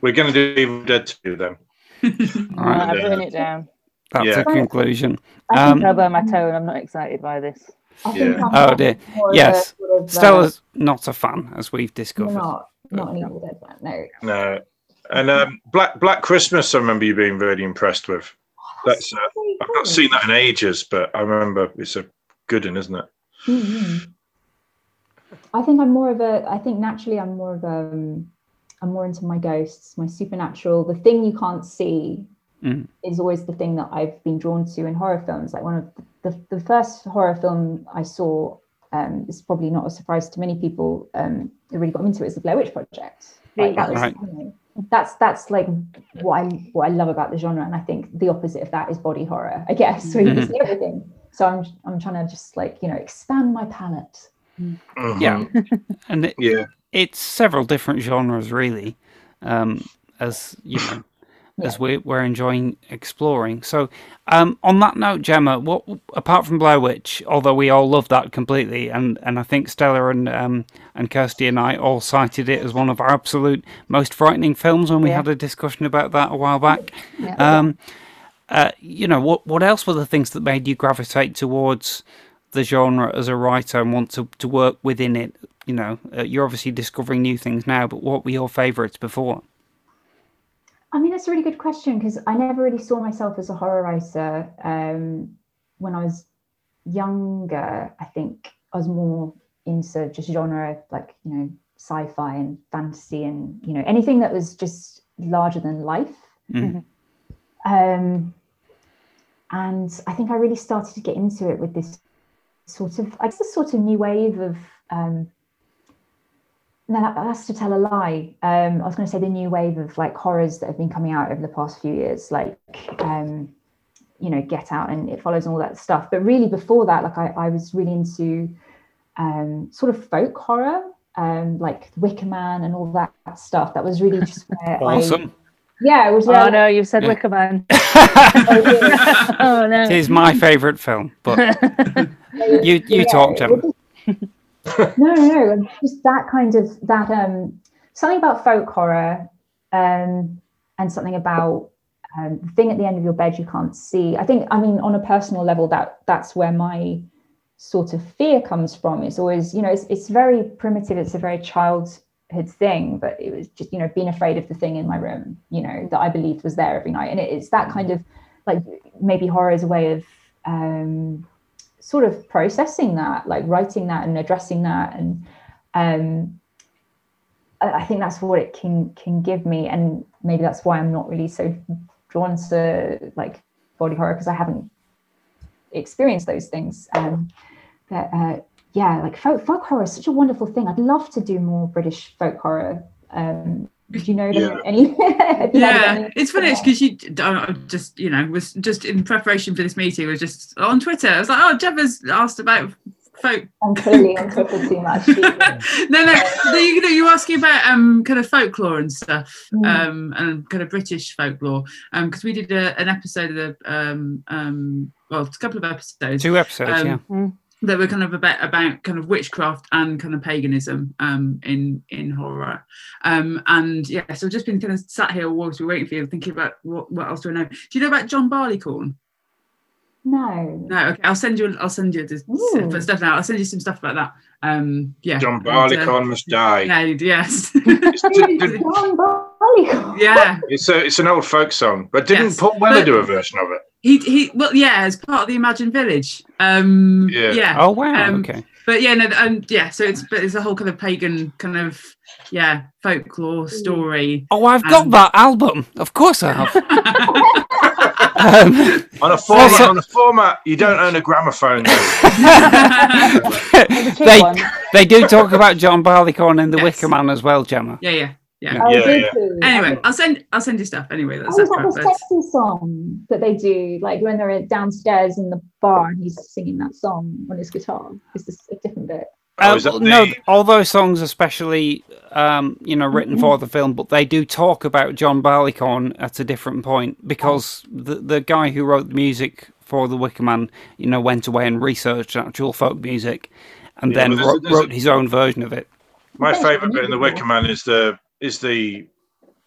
S10: we're going to do Evil Dead Two then.
S2: all right.
S5: I've written it down.
S2: That's
S10: Yeah.
S2: a conclusion.
S5: I
S2: Um,
S5: can tell by my tone I'm not excited by this.
S9: I think
S10: Yeah.
S2: Oh dear. Yes.
S9: sort of, uh,
S2: Stella's not a fan, as we've discovered.
S9: not not an Evil Dead fan. No.
S10: No, and um, Black Black Christmas. I remember you being really impressed with. That's. Uh, I've not seen that in ages, but I remember it's a good one, isn't it?
S9: Mhm. I think I'm more of a. I think naturally I'm more of a. Um, I'm more into my ghosts, my supernatural. The thing you can't see
S2: Mm.
S9: is always the thing that I've been drawn to in horror films. Like one of the the first horror film I saw. Um, is probably not a surprise to many people. Um, that really got me into it is the Blair Witch Project. Like, that was,
S2: Right.
S9: you know, that's that's like what I what I love about the genre, and I think the opposite of that is body horror. I guess where you can see everything. So I'm I'm trying to just like you know expand my palette.
S10: Mhm.
S2: Yeah, and it,
S10: Yeah.
S2: it's several different genres, really, um, as you know, as we, we're enjoying exploring. So, um, on that note, Gemma, what apart from Blair Witch, although we all love that completely, and, and I think Stella and um, and Kirsty and I all cited it as one of our absolute most frightening films when we
S5: Yeah.
S2: had a discussion about that a while back.
S5: Yeah.
S2: Um, uh, you know, what what else were the things that made you gravitate towards the genre as a writer and want to, to work within it? You know, uh, you're obviously discovering new things now, but what were your favourites before?
S9: I mean, that's a really good question because I never really saw myself as a horror writer. Um, when I was younger, I think I was more into just genre like, you know, sci fi and fantasy and, you know, anything that was just larger than life.
S2: Mhm.
S9: Um, and I think I really started to get into it with this sort of, I guess, this sort of new wave of. Um, no, that- that's to tell a lie. Um, I was going to say the new wave of like horrors that have been coming out over the past few years, like um, you know, Get Out and It Follows and all that stuff. But really, before that, like I, I was really into um, sort of folk horror, um, like The Wicker Man and all that stuff. That was really just where I,
S2: Awesome.
S9: yeah, it was.
S5: Oh
S9: where-
S5: no, you've said
S2: Yeah.
S5: Wicker Man.
S9: Oh,
S5: no.
S2: It is my favourite film, but you you
S9: Yeah,
S2: talk,
S9: it
S2: Gemma.
S9: No, no, just that kind of that um something about folk horror, um, and something about um, the thing at the end of your bed you can't see. I think, I mean, on a personal level, that that's where my sort of fear comes from. It's always, you know, it's it's very primitive. It's a very childhood thing, but it was just, you know, being afraid of the thing in my room, you know, that I believed was there every night, and it, it's that kind of like maybe horror is a way of um sort of processing that, like writing that and addressing that, and um, I, think that's what it can can give me, and maybe that's why I'm not really so drawn to like body horror because I haven't experienced those things. Um, but uh, yeah, like folk folk horror is such a wonderful thing. I'd love to do more British folk horror. Um, do you know
S10: Yeah.
S9: any? have you heard of
S8: yeah,
S9: any-
S8: it's funny because you I I just you know was just in preparation for this meeting was just on Twitter. I was like, oh, Gemma's asked about folk.
S9: I'm clearly on Twitter too much.
S8: no, no, no, you know, you're asking about um kind of folklore and stuff,
S9: Mm.
S8: um, and kind of British folklore, um, because we did a, an episode of the um um well, a couple of episodes,
S2: Two episodes,
S8: um,
S2: yeah.
S5: Mm.
S8: That were kind of about about kind of witchcraft and kind of paganism um, in in horror. Um, and yeah, so I've just been kind of sat here whilst we're waiting for you, thinking about what, what else do I know. Do you know about John Barleycorn?
S9: No.
S8: No, okay. I'll send you. I'll send you the
S9: Ooh.
S8: stuff now. I'll send you some stuff about that. Um, yeah.
S10: John
S8: And, uh,
S10: Barleycorn must die.
S8: Yeah, yes.
S9: John Barleycorn.
S8: yeah.
S10: It's a it's an old folk song, but didn't
S8: Yes,
S10: Paul Weller
S8: but-
S10: do a version of it?
S8: He he. Well, yeah, as part of the Imagined Village. Um,
S10: Yeah.
S8: yeah.
S2: Oh wow.
S8: Um,
S2: okay.
S8: But yeah, no, um, yeah. So it's but it's a whole kind of pagan kind of yeah folklore story.
S2: Oh, I've got
S8: um,
S2: that album. Of course I have. um,
S10: On a format,
S2: Also-
S10: on a format, you don't own a gramophone. Though.
S9: The cheap
S2: they they do talk about John Barleycorn in The
S8: Yes.
S2: Wicker Man as well, Gemma.
S8: Yeah, yeah, yeah.
S9: Oh,
S10: Yeah, yeah.
S8: Anyway, I'll send I'll send you stuff. Anyway, that's
S9: Oh, is that the sexy song that they do, like when they're downstairs in the bar and he's singing that song on his guitar? Is this a different bit?
S10: Oh, is that
S2: no,
S10: the-
S2: all those songs, especially um, you know, written
S9: Mm-hmm.
S2: for the film, but they do talk about John Barleycorn at a different point because the the guy who wrote the music for The Wicker Man, you know, went away and researched actual folk music, and
S10: Yeah,
S2: then
S10: there's
S2: wrote,
S10: there's a-
S2: his own version of it.
S10: My favourite bit in the. Wicker Man is the is the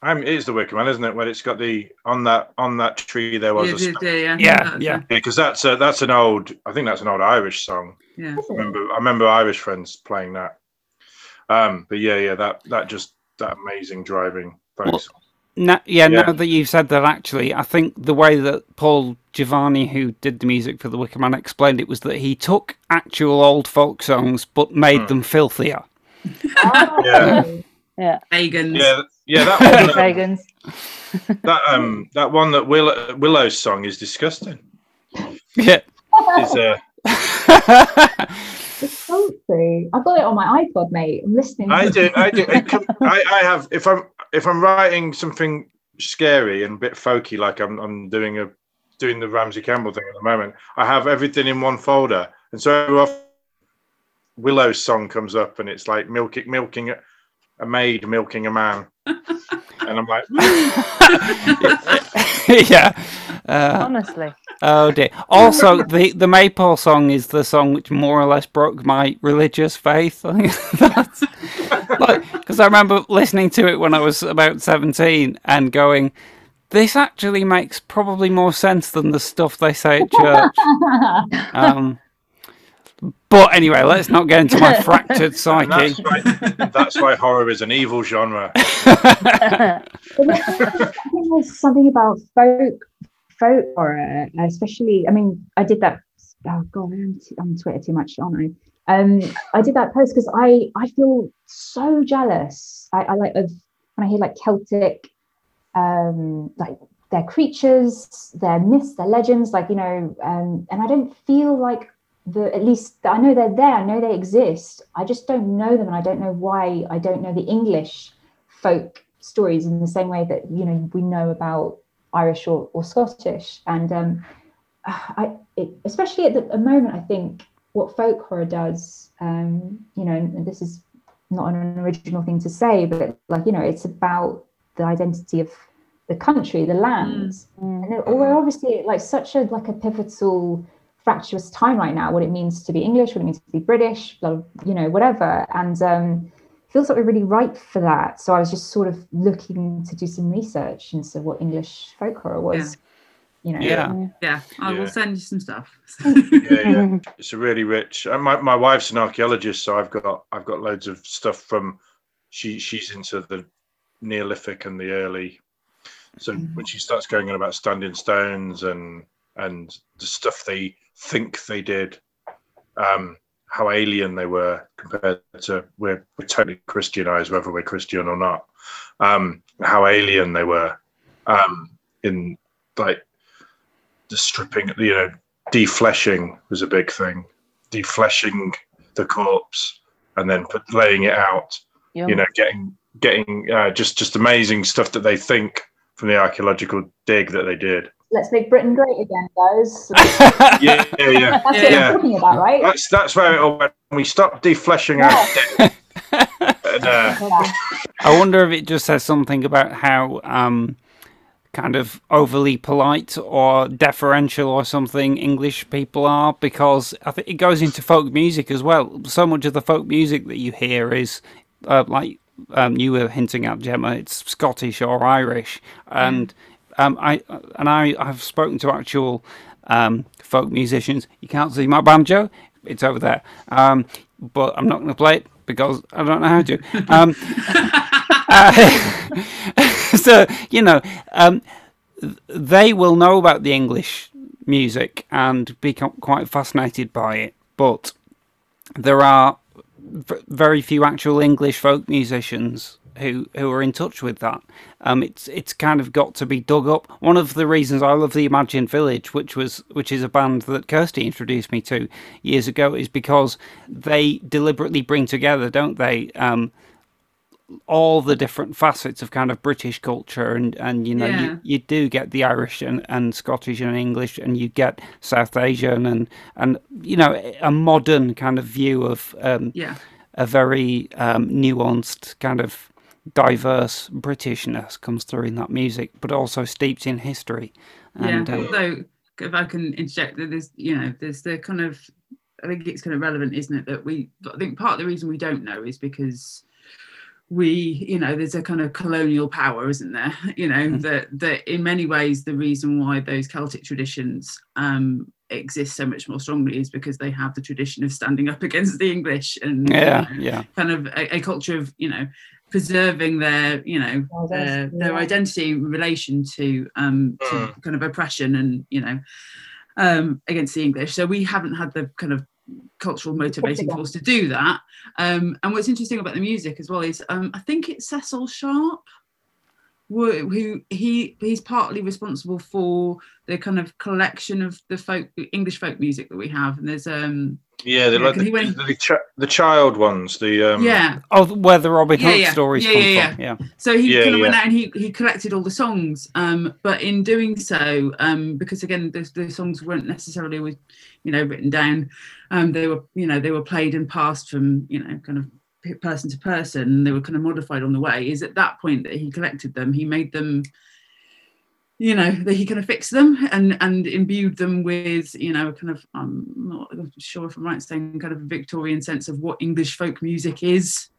S10: I mean, it is the Wicker Man, isn't it? When it's got the on that on that tree there was
S8: Yeah,
S10: a
S8: yeah,
S10: sp-
S8: yeah, yeah.
S2: Yeah,
S8: That's
S2: yeah.
S8: it.
S10: because that's a, that's an old I think that's an old Irish song.
S8: yeah.
S10: I remember I remember Irish friends playing that. Um, but yeah, yeah, that that just that amazing driving.
S2: Well,
S10: Thanks.
S2: Na yeah,
S10: Yeah.
S2: now that you've said that, actually, I think the way that Paul Giovanni, who did the music for The Wicker Man, explained it was that he took actual old folk songs but made
S10: Hmm.
S2: them filthier.
S9: Oh,
S10: Yeah.
S5: Yeah.
S8: Pagans.
S10: yeah, yeah, that one, um,
S5: Pagans.
S10: that um that one that Will, Willow's song is disgusting.
S2: Yeah.
S10: Is uh,
S9: It's so true. I've got it on my iPod, mate. I'm listening.
S10: I do. I do. It I, I have. If I'm if I'm writing something scary and a bit folky, like I'm I'm doing a doing the Ramsey Campbell thing at the moment, I have everything in one folder, and so often Willow's song comes up, and it's like milking milking a, a maid milking a man, and I'm like,
S2: yeah. Uh,
S5: Honestly.
S2: oh dear. Also, the the Maypole song is the song which more or less broke my religious faith. That's like because I remember listening to it when I was about seventeen and going, "This actually makes probably more sense than the stuff they say at church." Um, but anyway, let's not get into my fractured psyche.
S10: that's why that's why horror is an evil genre.
S9: I think there's something about folk folk horror, especially. I mean, I did that. Oh god, I'm t- I'm on Twitter too much, aren't I? Um, I did that post because I I feel so jealous. I, I like of when I hear like Celtic, um, like their creatures, their myths, their legends, like you know, um, and I don't feel like the at least I know they're there. I know they exist. I just don't know them, and I don't know why I don't know the English folk stories in the same way that you know we know about Irish or, or Scottish. And um, I, it, especially at the moment, I think what folk horror does, um, you know, and, this is not an original thing to say, but like you know, it's about the identity of the country, the land, and it- we're obviously like such a like a pivotal fractious time right now what it means to be english what it means to be british blah, blah, you know whatever and um feels like we're really ripe for that so i was just sort of looking to do some research into what english folk horror was you know
S2: Yeah.
S8: Yeah, I
S10: Yeah.
S8: will send you some stuff.
S10: Yeah, yeah. it's a really rich. uh, My my wife's an archaeologist, so I've got I've got loads of stuff from. She she's into the Neolithic and the early. So when she starts going on about standing stones and and the stuff they think they did, um, how alien they were compared to we're, we're totally Christianized, whether we're Christian or not. Um, how alien they were um, in like the stripping, you know, defleshing was a big thing. Defleshing the corpse and then put, laying it out. You know, getting getting uh, just just amazing stuff that they think from the archaeological dig that they did.
S9: Let's make britain great again guys
S10: Yeah, yeah, yeah.
S9: that's what
S10: Yeah.
S9: i'm talking about right
S10: That's that's where it all went. We stopped defleshing our dead. And, uh,
S2: I wonder if it just says something about how um, kind of overly polite or deferential or something English people are because I think it goes into folk music as well. So much of the folk music that you hear is uh, like um, you were hinting at, Gemma. It's Scottish or Irish, and um, I and I have spoken to actual um, folk musicians. You can't see my banjo; it's over there. Um, but I'm not going to play it because I don't know how to. Um, uh, so you know, um, they will know about the English music and be quite fascinated by it, but there are very few actual English folk musicians who who are in touch with that. Um, it's it's kind of got to be dug up. One of the reasons I love the Imagined Village, which was which is a band that Kirsty introduced me to years ago, is because they deliberately bring together, don't they? Um, all the different facets of kind of British culture, and and you know
S8: Yeah.
S2: you, you do get the Irish and, and Scottish and English, and you get South Asian and and you know a modern kind of view of um,
S8: Yeah.
S2: a very um, nuanced kind of diverse Britishness comes through in that music, but also steeped in history. And
S8: yeah.
S2: um,
S8: Although, if I can interject, that there's you know there's the kind of I think it's kind of relevant, isn't it? That we I think part of the reason we don't know is because we you know there's a kind of colonial power isn't there you know
S2: Mm.
S8: that that in many ways the reason why those celtic traditions um exist so much more strongly is because they have the tradition of standing up against the english and you
S2: yeah,
S8: know,
S2: yeah,
S8: kind of a, a culture of you know preserving their you know their, their
S9: yeah.
S8: identity in relation to um to
S10: Mm.
S8: kind of oppression and you know um against the english so we haven't had the kind of cultural motivating force to do that um and what's interesting about the music as well is um i think it's cecil sharp who, who he he's partly responsible for the kind of collection of the folk english folk music that we have and there's um
S10: Yeah, they're
S8: Yeah,
S10: like
S8: 'cause
S10: the,
S8: he went-
S10: the, the, the child ones. The um,
S8: yeah
S2: Oh, where the Robin
S8: Yeah,
S2: Hood
S8: yeah.
S2: stories
S8: Yeah,
S2: come
S8: yeah,
S2: from. Yeah.
S8: So he
S10: Yeah,
S8: kind of went out and he, he collected all the songs. Um, but in doing so, um, because again, the, the songs weren't necessarily always, you know, written down. Um, they were, you know, they were played and passed from, you know, kind of p- person to person. And they were kind of modified on the way. Is at that point that he collected them, he made them. You know that he kind of fixed them and and imbued them with you know kind of I'm not sure if I'm right saying kind of a Victorian sense of what English folk music is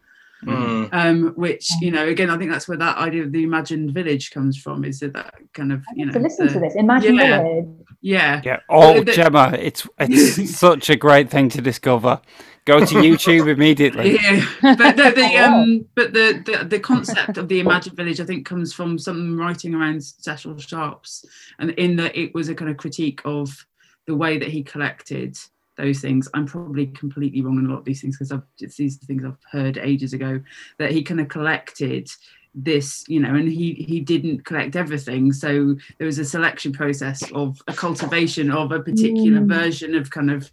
S10: mm,
S8: um, which you know again i think that's where that idea of the imagined village comes from is that that kind of you know
S9: to listen
S8: the-
S9: to this. Imagine
S8: yeah.
S9: Village.
S8: yeah
S2: Yeah. Oh,
S8: the-
S2: Gemma, it's it's such a great thing to discover. Go to YouTube immediately.
S8: yeah but the, the
S9: Oh.
S8: um but the, the the concept of the imagined village i think comes from some writing around cecil sharps and in that it was a kind of critique of the way that he collected those things i'm probably completely wrong on a lot of these things because i've it's these things i've heard ages ago that he kind of collected this you know and he he didn't collect everything so there was a selection process of a cultivation of a particular
S9: Mm.
S8: version of kind of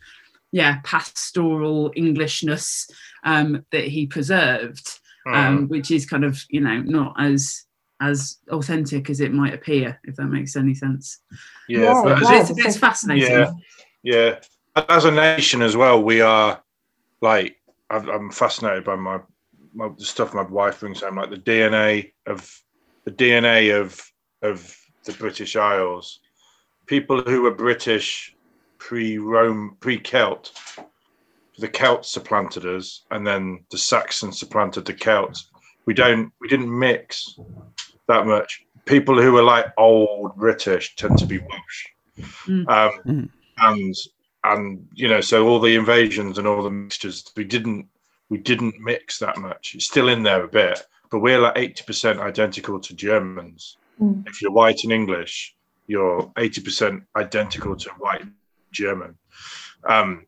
S8: yeah pastoral englishness um that he preserved
S10: mm.
S8: um which is kind of you know not as as authentic as it might appear if that makes any sense
S10: yeah,
S9: Yeah,
S10: but
S9: it
S10: as
S8: it's, it's fascinating
S10: Yeah. yeah, as a nation as well, we are like I've, I'm fascinated by my, my the stuff my wife brings home, like the DNA of the DNA of of the British Isles. People who were British pre-Rome, pre-Celt. The Celts supplanted us, and then the Saxons supplanted the Celts. We don't, we didn't mix that much. People who were like old British tend to be Welsh,
S8: Mm.
S10: um,
S2: Mm.
S10: and and you know, so all the invasions and all the mixtures, we didn't, we didn't mix that much. It's still in there a bit, but we're like eighty percent identical to Germans.
S9: Mm.
S10: If you're white and English, you're eighty percent identical to white German, um,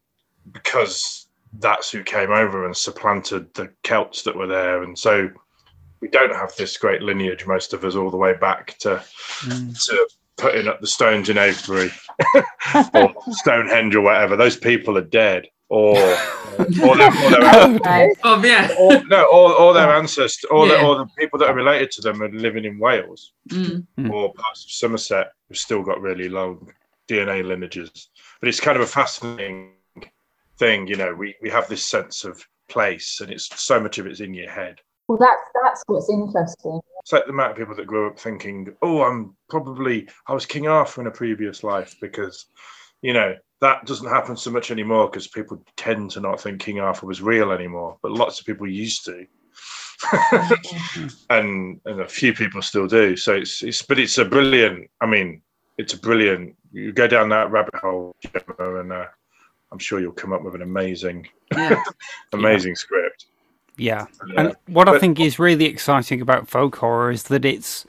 S10: because that's who came over and supplanted the Celts that were there, and so we don't have this great lineage. Most of us, all the way back to
S2: Mm.
S10: to putting up the stones in Avebury or Stonehenge or whatever. Those people are dead, or or, their, or, their,
S9: Right.
S8: oh yeah
S10: or no, or, or their ancestors, or, the,
S8: Yeah.
S10: or the people that are related to them are living in Wales
S8: Mm.
S2: Mm.
S10: or parts of Somerset who've still got really long DNA lineages. But it's kind of a fascinating thing, you know. We we have this sense of place, and it's so much of it's in your head.
S9: Well, that's that's what's interesting.
S10: It's like the amount of people that grow up thinking, "Oh, I'm probably I was King Arthur in a previous life," because you know that doesn't happen so much anymore because people tend to not think King Arthur was real anymore, but lots of people used to. and and a few people still do. So it's it's but it's a brilliant. I mean, it's a brilliant. You go down that rabbit hole, Gemma, and uh, I'm sure you'll come up with an amazing,
S8: Yeah.
S10: amazing script.
S2: Yeah.
S10: Yeah.
S2: And what I think is really exciting about folk horror is that it's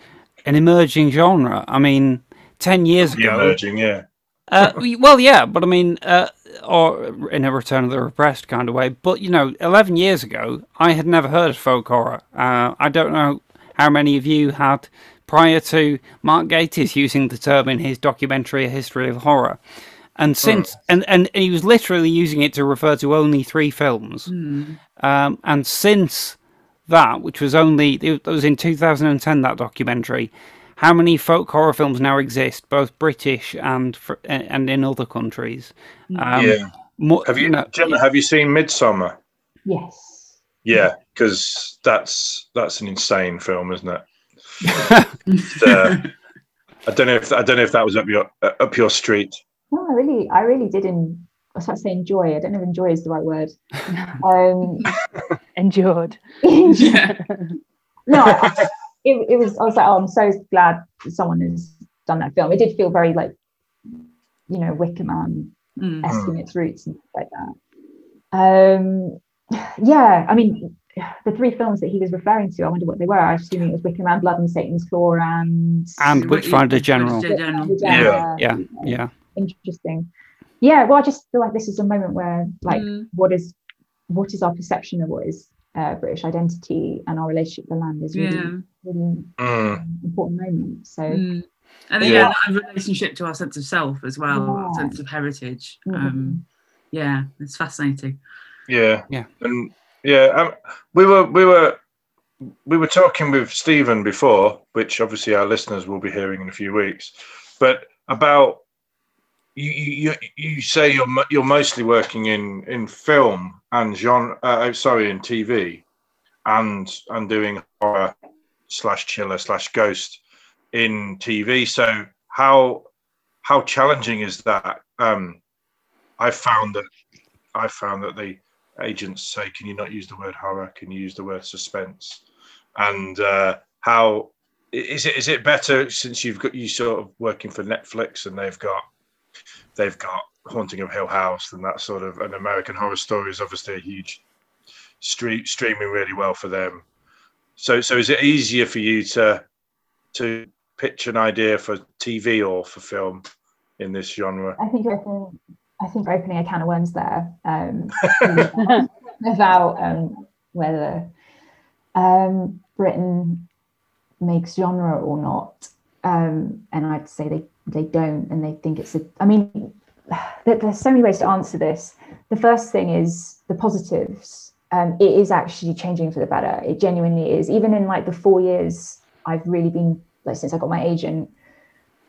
S2: an emerging genre. I mean, 10 years ago.
S10: emerging, yeah.
S2: Uh, well, yeah, but I mean, uh, or in a Return of the Repressed kind of way. But, you know, 11 years ago, I had never heard of folk horror. Uh, I don't know how many of you had prior to Mark Gatiss using the term in his documentary, A History of Horror. And since, and, and he was literally using it to refer to only three films. Um, and since that, which was only it was in 2010, that documentary, how many folk horror films now exist, both British and fr- and in other countries? Um,
S10: yeah.
S2: Mo-
S10: Have you,
S2: know,
S10: Gemma? Have you seen Midsommar?
S9: Yes.
S10: Yeah, because that's that's an insane film, isn't it? Uh, I don't know if I don't know if that was up your uh, up your street.
S9: No, I really, I really did. In, I was about to say enjoy. I don't know if enjoy is the right word. Um,
S5: Endured.
S9: no, I, I- it, it was. I was like, oh, I'm so glad someone has done that film. It did feel very like, you know, Wicker Man
S8: Mm.
S9: esque in its roots and stuff like that. Um, yeah, I mean, the three films that he was referring to, I wonder what they were. I assume it was Wicker Man, Blood and Satan's Claw, and
S2: and Witchfinder General.
S8: Witchfinder General.
S9: Yeah.
S2: Yeah, yeah.
S9: interesting. Yeah, well, I just feel like this is a moment where, like,
S8: Mm.
S9: what is what is our perception of what is uh, British identity and our relationship to the land is really,
S8: Yeah.
S9: really
S10: Mm.
S9: um, important moment. So,
S8: Mm. And then,
S10: Yeah.
S8: yeah, that relationship to our sense of self as well, our sense of heritage.
S9: Mhm.
S8: Um, yeah, it's fascinating.
S10: Yeah,
S2: Yeah.
S10: and yeah, um, we were we were we were talking with Stephen before, which obviously our listeners will be hearing in a few weeks, but about you you, you say you're you're mostly working in in film and genre, uh, oh, sorry, in TV, and and doing horror slash chiller slash ghost in TV. So how how challenging is that? Um, I found that I found that the agents say, "Can you not use the word horror? Can you use the word suspense?" And uh, how is it? Is it better since you've got you sort of working for Netflix and they've got they've got Haunting of Hill House and that sort of an American Horror Story is obviously a huge street streaming really well for them. So so is it easier for you to to pitch an idea for TV or for film in this genre?
S9: I think opening, I think you're opening a can of worms there um, about um, whether um, Britain makes genre or not. Um, and I'd say they, they don't, and they think it's a. I mean, there, there's so many ways to answer this. The first thing is the positives. Um, it is actually changing for the better. It genuinely is. Even in like the four years I've really been like since I got my agent,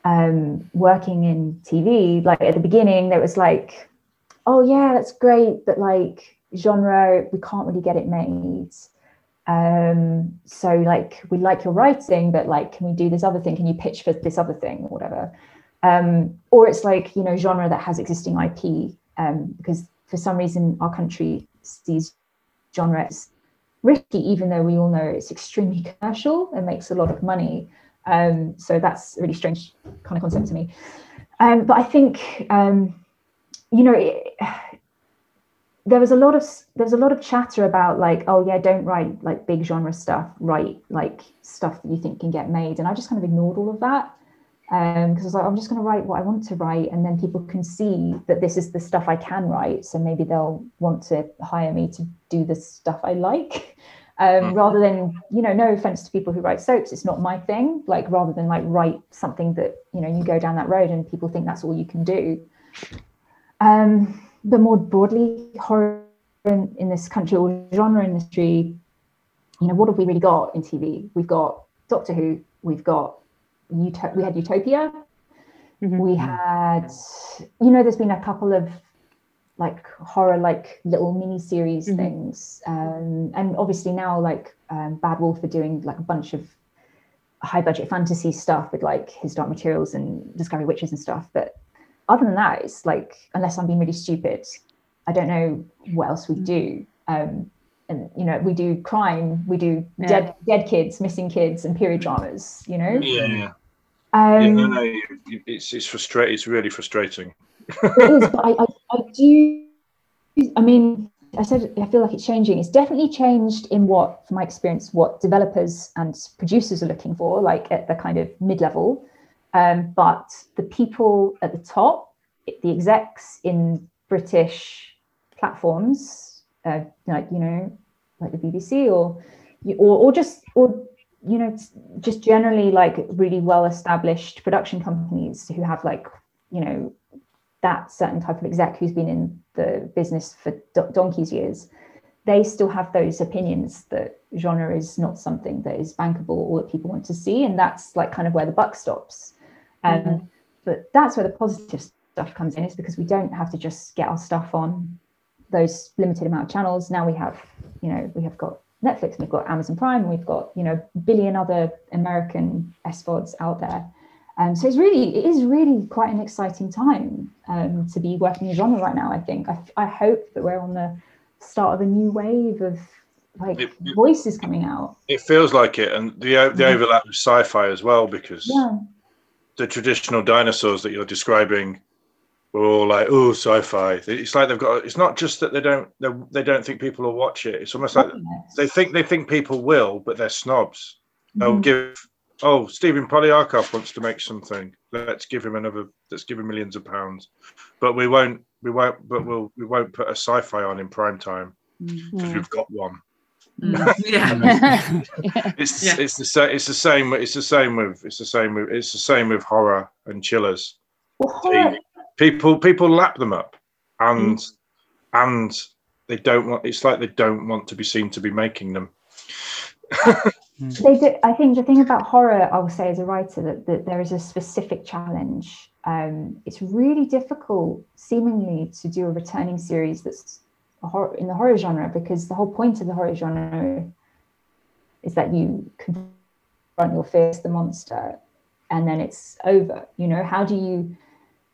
S9: um, working in TV, like at the beginning, there was like, oh yeah, that's great, but like genre, we can't really get it made. Um, so like we like your writing, but like, can we do this other thing? Can you pitch for this other thing or whatever? Um, or it's like, you know, genre that has existing IP, um, because for some reason our country sees genre as risky, even though we all know it's extremely commercial and makes a lot of money. Um, so that's a really strange kind of concept to me. Um, but I think, um, you know, it, there was a lot of there was a lot of chatter about like, oh yeah, don't write like big genre stuff, write like stuff that you think can get made, and I just kind of ignored all of that because I was like, I'm just going to write what I want to write, and then people can see that this is the stuff I can write, so maybe they'll want to hire me to do the stuff I like um, rather than you know no offense to people who write soaps it's not my thing. Like rather than like write something that you know you go down that road and people think that's all you can do. Um, but more broadly horror in, in this country or genre industry you know what have we really got in tv we've got doctor who we've got Uto- we had utopia. We had you know there's been a couple of like horror like little mini series
S5: Mhm.
S9: things um, and obviously now like um, bad wolf are doing like a bunch of high budget fantasy stuff with like his dark materials and discovery witches and stuff but other than that it's like unless i'm being really stupid i don't know what else we do um, and you know we do crime we do
S5: Yeah.
S9: dead dead kids missing kids and period dramas you know
S10: Yeah, yeah.
S9: um,
S10: yeah no, no, you- you- it's it's frustrating. It's really frustrating.
S9: it is, but I, I, I do. I mean, I said I feel like it's changing. It's definitely changed in what, from my experience, what developers and producers are looking for, like at the kind of mid level. Um, but the people at the top, the execs in British platforms, uh, like you know, like the BBC or or, or just or you know just generally like really well established production companies who have like you know that certain type of exec who's been in the business for do- donkey's years they still have those opinions that genre is not something that is bankable or that people want to see. And that's like kind of where the buck stops um,
S5: Mhm.
S9: but that's where the positive stuff comes in is because we don't have to just get our stuff on those limited amount of channels. Now we have you know we have got netflix and we've got amazon prime and we've got you know a billion other american svods out there. Um, so it's really it is really quite an exciting time um, to be working in genre right now i think. I, I hope that we're on the start of a new wave of like
S10: It-
S9: voices coming out.
S10: It feels like it, and the the overlap with sci-fi as well, because
S9: yeah
S10: the traditional dinosaurs that you're describing were all like, "Oh, sci-fi." It's like they've got. It's not just that they don't they, don't think people will watch it. It's almost like they think they think people will, but they're snobs. They'll
S9: Mhm.
S10: give. Oh, Stephen Poliakoff wants to make something. Let's give him another. Let's give him millions of pounds, but we won't. We won't. But we'll. We won't put a sci-fi on in prime time because we've got one.
S8: Mm, yeah.
S5: Yeah.
S10: It's
S8: Yeah.
S10: it's the same. It's the same. It's the same with. It's the same with. It's the same with horror and chillers.
S9: well, horror,
S10: People people lap them up, and and they don't want. It's like they don't want to be seen to be making them.
S9: they do, I think the thing about horror, I will say as a writer, that, that there is a specific challenge. Um, it's really difficult, seemingly, to do a returning series that's a horror, in the horror genre because the whole point of the horror genre is that you confront your fears, the monster, and then it's over. You know, how do you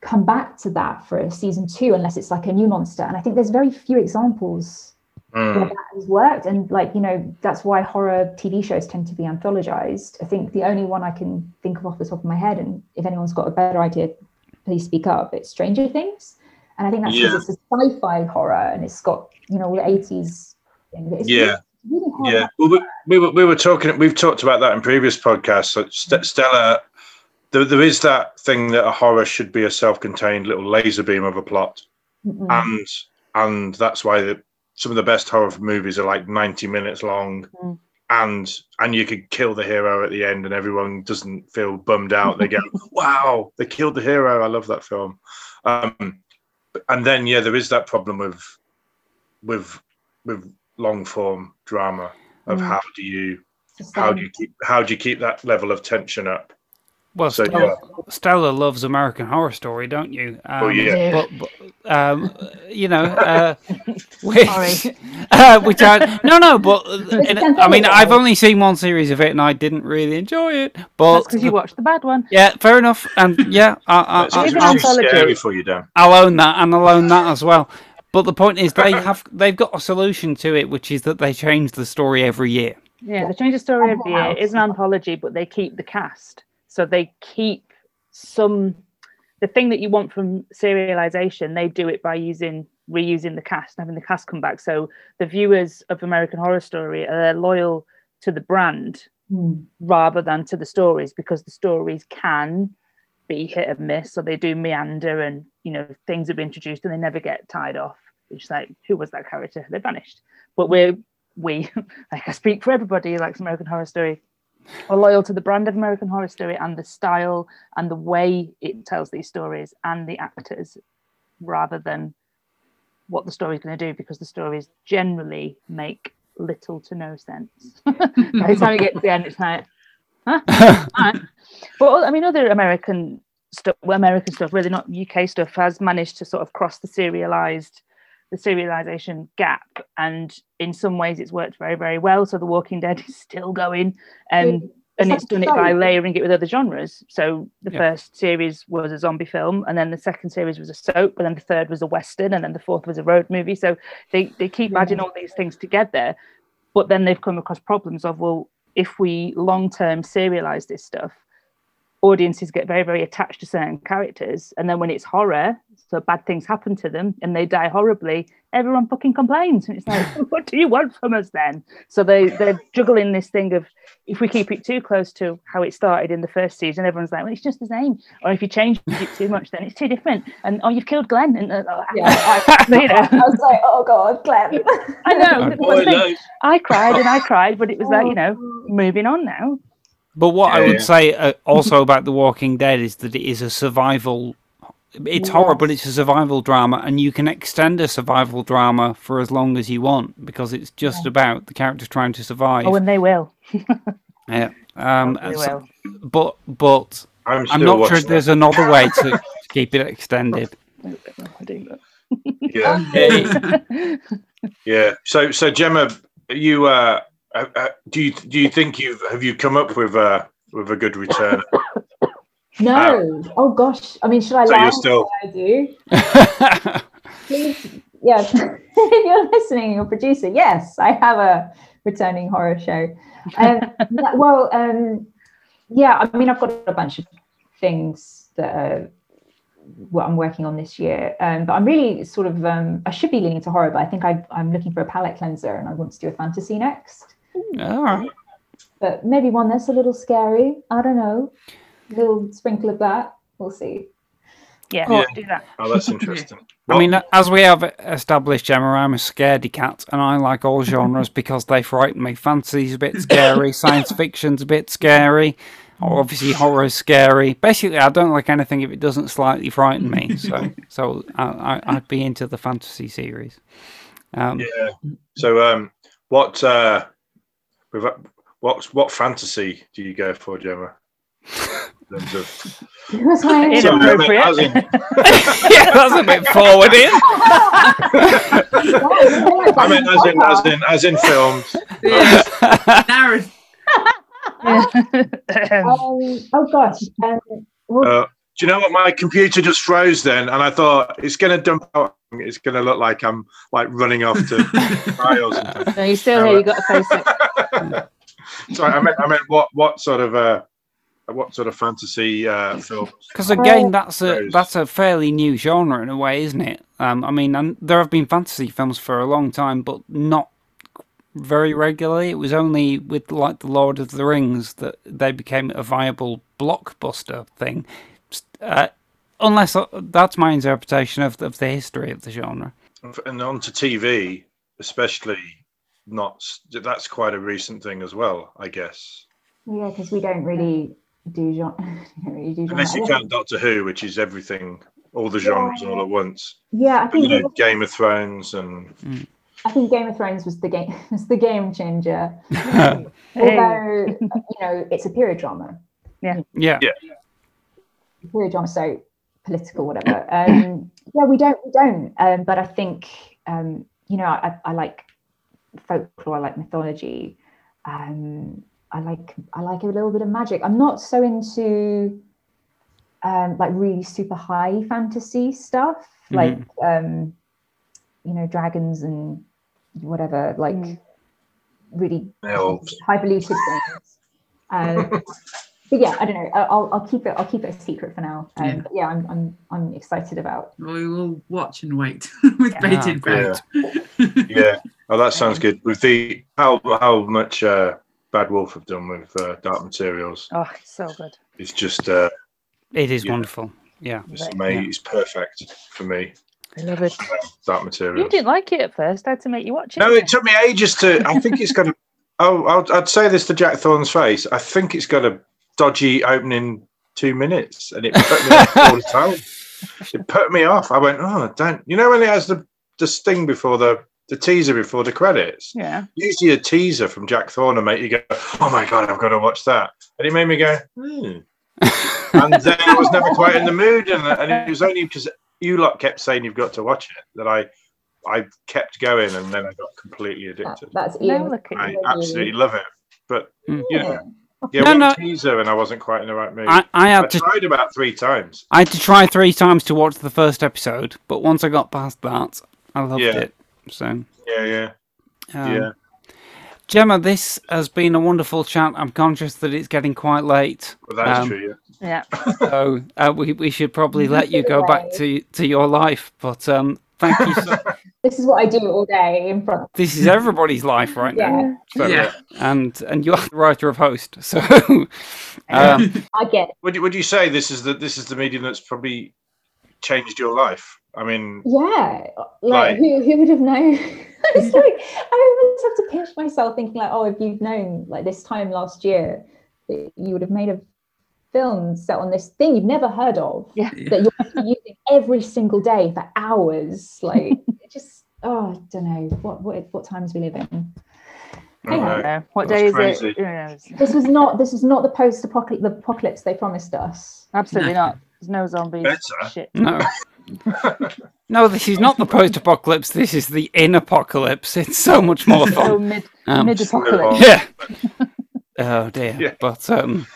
S9: come back to that for a season two unless it's like a new monster? And I think there's very few examples where
S10: Mm.
S9: that has worked and like you know that's why horror tv shows tend to be anthologized i think the only one i can think of off the top of my head and if anyone's got a better idea please speak up it's stranger things and i think that's because
S10: Yeah.
S9: it's a sci-fi horror and it's got you know the 80s
S10: Yeah.
S9: really, really
S10: Yeah, well, we, we were we were talking. We've talked about that in previous podcasts. So St- Stella, there, there is that thing that a horror should be a self-contained little laser beam of a plot,
S9: Mm-mm.
S10: and and that's why the, some of the best horror movies are like ninety minutes long,
S5: Mm.
S10: and and you could kill the hero at the end, and everyone doesn't feel bummed out. They go, "Wow, they killed the hero! I love that film." Um, and then yeah, there is that problem with with with long form drama of
S5: Mm.
S10: how do you how do you keep how do you keep that level of tension up?
S2: Well,
S10: So,
S2: Stella,
S10: yeah.
S2: Stella loves American Horror Story, don't you? Um,
S10: Oh, yeah.
S2: But, but um, you know, uh, which,
S5: Sorry.
S2: uh, which I no, no, but uh, in- I mean. I've only seen one series of it, and I didn't really enjoy it. But
S5: That's because you watched the bad one.
S2: yeah, fair enough, and yeah, I, I,
S10: that's
S2: I, I'll,
S10: too scary for you, Dan.
S2: I'll own that, and I'll own that as well. But the point is, they have they've got a solution to it, which is that they change the story every year.
S5: Yeah, they change the story every year.
S9: Wow.
S5: It's an anthology, but they keep the cast. So they keep some the thing that you want from serialization, they do it by using reusing the cast, having the cast come back. So the viewers of American Horror Story are loyal to the brand
S9: Mm.
S5: rather than to the stories because the stories can be hit and miss. Or they do meander and you know things are been introduced and they never get tied off. It's like who was that character? They vanished. But we're we like i speak for everybody who likes american horror story are loyal to the brand of american horror story and the style and the way it tells these stories and the actors rather than what the story's going to do because the stories generally make little to no sense by the time you get to the end it's like huh? Alright. But I mean, other American stuff, well, American stuff, really not UK stuff, has managed to sort of cross the serialized the serialization gap, and in some ways it's worked very very well. So The Walking Dead is still going, um, and
S9: Is
S5: and it's done it by layering it with other genres. So the
S2: Yeah.
S5: first series was a zombie film, and then the second series was a soap, and then the third was a western, and then the fourth was a road movie. So they they keep adding all these things together, but then they've come across problems of well, if we long term serialize this stuff, audiences get very very attached to certain characters, and then when it's horror, so bad things happen to them and they die horribly, everyone fucking complains, and it's like, what do you want from us then? So they they're juggling this thing of if we keep it too close to how it started in the first season, everyone's like, well, it's just the same. Or if you change it too much, then it's too different. And oh, you've killed Glenn. And uh, oh,
S9: Yeah, I,
S5: you know,
S9: I was like, oh god, Glenn.
S5: I know. but
S10: Boy, no.
S5: I cried and I cried, but it was like, you know, moving on now.
S2: But what I would
S10: yeah.
S2: say uh, also about The Walking Dead is that it is a survival. It's horror, but it's a survival drama, and you can extend a survival drama for as long as you want because it's just about the characters trying to survive.
S5: Oh, and they will.
S2: yeah. Um,
S5: They
S2: so-
S5: will.
S2: but but
S10: I'm
S2: I'm not sure
S10: watching
S2: there's another way to, to keep it extended.
S5: I do that.
S10: it. Yeah, yeah. So, so Gemma, you uh, uh, uh, do you do you think you've have you come up with uh with a good return?
S9: no. oh gosh. I mean, should I
S10: So
S9: lie?
S10: you're still-
S9: I do. Please, yeah. if you're listening, your producer, yes, I have a returning horror show. Um, well, um, yeah. I mean, I've got a bunch of things that are what I'm working on this year, um, but I'm really sort of um, I should be leaning to horror, but I think I, I'm looking for a palette cleanser, and I want to do a fantasy next.
S2: All right.
S9: But maybe one that's a little scary. I don't know. A little sprinkle of that. We'll see.
S5: Yeah,
S10: Yeah.
S5: do that.
S10: Oh, that's interesting.
S2: I mean, as we have established, Gemma, I'm a scaredy cat, and I like all genres because they frighten me. Fantasy's a bit scary, science fiction's a bit scary, obviously horror's scary. Basically, I don't like anything if it doesn't slightly frighten me. So, so I, I, I'd be into the fantasy series. Um,
S10: yeah. So, um, what uh, with what what fantasy do you go for, Gemma? In terms of-
S9: Was I-
S10: Sorry, I meant as in-
S2: yeah, that's a bit forward in.
S10: I meant as in as in as in films.
S8: Narrative.
S9: um, oh gosh. Um, well,
S10: Uh, do you know what? My computer just froze then, and I thought it's going to dump out. It's going to look like I'm like running off to cry.
S5: No, you're still here. You got to face it.
S10: Sorry, I meant I meant what what sort of uh, what sort of fantasy uh, film?
S2: Because again, that's a that's a fairly new genre in a way, isn't it? Um, I mean, and there have been fantasy films for a long time, but not very regularly. It was only with like the Lord of the Rings that they became a viable blockbuster thing. Uh, unless uh, that's my interpretation of of the history of the genre.
S10: and onto TV, especially not. That's quite a recent thing as well, I guess.
S9: yeah, because we don't really do genre. we don't really do genre.
S10: Unless you count Doctor Who, which is everything, all the genres all at once.
S9: Yeah, I
S10: But, you
S9: think
S10: know, Game of Thrones and
S9: I think Game of Thrones was the game was the game changer. Although you know it's a period drama,
S5: Yeah.
S2: Yeah. Yeah.
S9: Period drama, so political, whatever. Um, yeah, we don't, we don't. Um, but I think um, you know, I, I like folklore, I like mythology. Um, I like I like a little bit of magic. I'm not so into um, like really super high fantasy stuff, like um, you know, dragons and whatever, like really
S10: elves.
S9: highfalutin things. Um, but yeah, I don't know. I- I'll, I'll keep it. I'll keep it a secret for now. Um,
S8: Yeah.
S9: Yeah, I'm, I'm I'm excited about.
S8: We will watch and wait with
S2: Ah,
S8: bated
S2: great.
S8: breath.
S10: yeah. Oh, that sounds good. With the how how much uh, Bad Wolf have done with uh, Dark Materials,
S5: Oh, it's so good.
S10: it's just uh,
S2: It is
S10: Yeah.
S2: wonderful. Yeah.
S10: it's amazing. It's perfect for me.
S5: I love it.
S10: Dark
S5: You didn't like it at first. I had to make you watch it.
S10: No, it took me ages to. I think it's got a. Oh, I'd, I'd say this to Jack Thorne's face. I think it's got a dodgy opening two minutes, and it put me off all the time. It put me off. I went, oh, don't. You know when it has the the sting before the the teaser before the credits.
S5: Yeah.
S10: Usually a teaser from Jack Thorne will make you go, oh my god, I've got to watch that, and it made me go, hmm. and then I was never quite in the mood, and, and it was only because you lot kept saying you've got to watch it that I I kept going, and then I got completely addicted.
S9: That's
S5: No,
S9: Ian.
S5: look at
S10: I
S5: you.
S10: absolutely love it. But
S2: Mm.
S10: yeah, yeah,
S2: No,
S10: one
S2: no.
S10: teaser, and I wasn't quite in the right mood.
S2: I, I
S10: I
S2: had to
S10: tried about three times.
S2: I had to try three times to watch the first episode, but once I got past that, I loved
S10: Yeah.
S2: it. So,
S10: Yeah, yeah,
S2: um,
S10: yeah.
S2: Gemma, this has been a wonderful chat. I'm conscious that it's getting quite late,
S10: Well, that's
S2: um,
S10: true.
S5: Yeah. yeah.
S2: so uh, we we should probably let you go back to to your life. But um, thank you. So, much.
S9: This is what I do all day in front of
S2: this is everybody's life right now.
S9: Yeah.
S2: So,
S8: Yeah.
S2: and and you're the writer of host, so um,
S9: I get it.
S10: Would you would you say this is the this is the medium that's probably changed your life? I mean,
S9: Yeah, like,
S10: Like-
S9: who who would have known? it's like I always have to pinch myself, thinking like, oh, if you'd known like this time last year that you would have made a film set on this thing you've never heard of,
S5: Yeah.
S9: that you're using every single day for hours, like it just oh, I don't know what what what times we live in.
S10: I don't know.
S5: What
S10: That's
S5: day is
S10: crazy.
S5: it? Who?
S9: This was not this was not the post apocalypse the apocalypse they promised us.
S5: Absolutely not. There's no zombies.
S10: Better.
S5: Shit.
S2: no. No, this is not the post-apocalypse. This is the in-apocalypse. It's so much more
S5: So
S2: fun.
S5: mid,
S2: um,
S5: apocalypse
S2: Yeah. oh dear.
S10: Yeah.
S2: But um,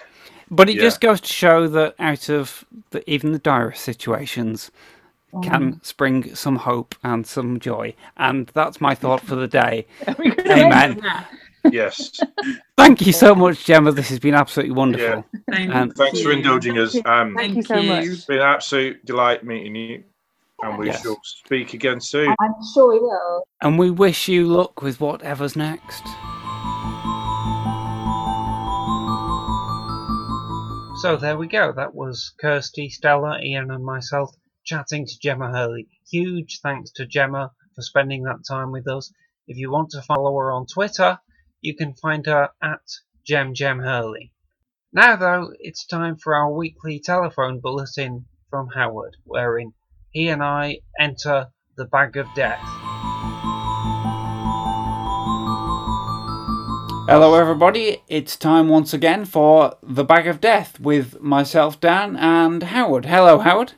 S2: but it
S10: Yeah.
S2: just goes to show that out of the, even the direst situations can spring some hope and some joy, and that's my thought for the day. Amen.
S10: yes.
S2: Thank you so much, Gemma. This has been absolutely wonderful.
S8: Thank
S2: Um,
S10: Thanks for indulging us. Um,
S5: Thank you so much.
S10: it's been an absolute delight meeting you, and we
S2: Yes.
S10: shall speak again soon.
S9: I'm sure we will.
S2: And we wish you luck with whatever's next. So there we go. That was Kirsty, Stella, Ian, and myself chatting to Gemma Hurley. Huge thanks to Gemma for spending that time with us. If you want to follow her on Twitter, you can find her at Gem Gem Hurley. Now, though, it's time for our weekly telephone bulletin from Howard, wherein he and I enter the bag of death. Hello, everybody. It's time once again for the bag of death with myself, Dan, and Howard. Hello, Howard.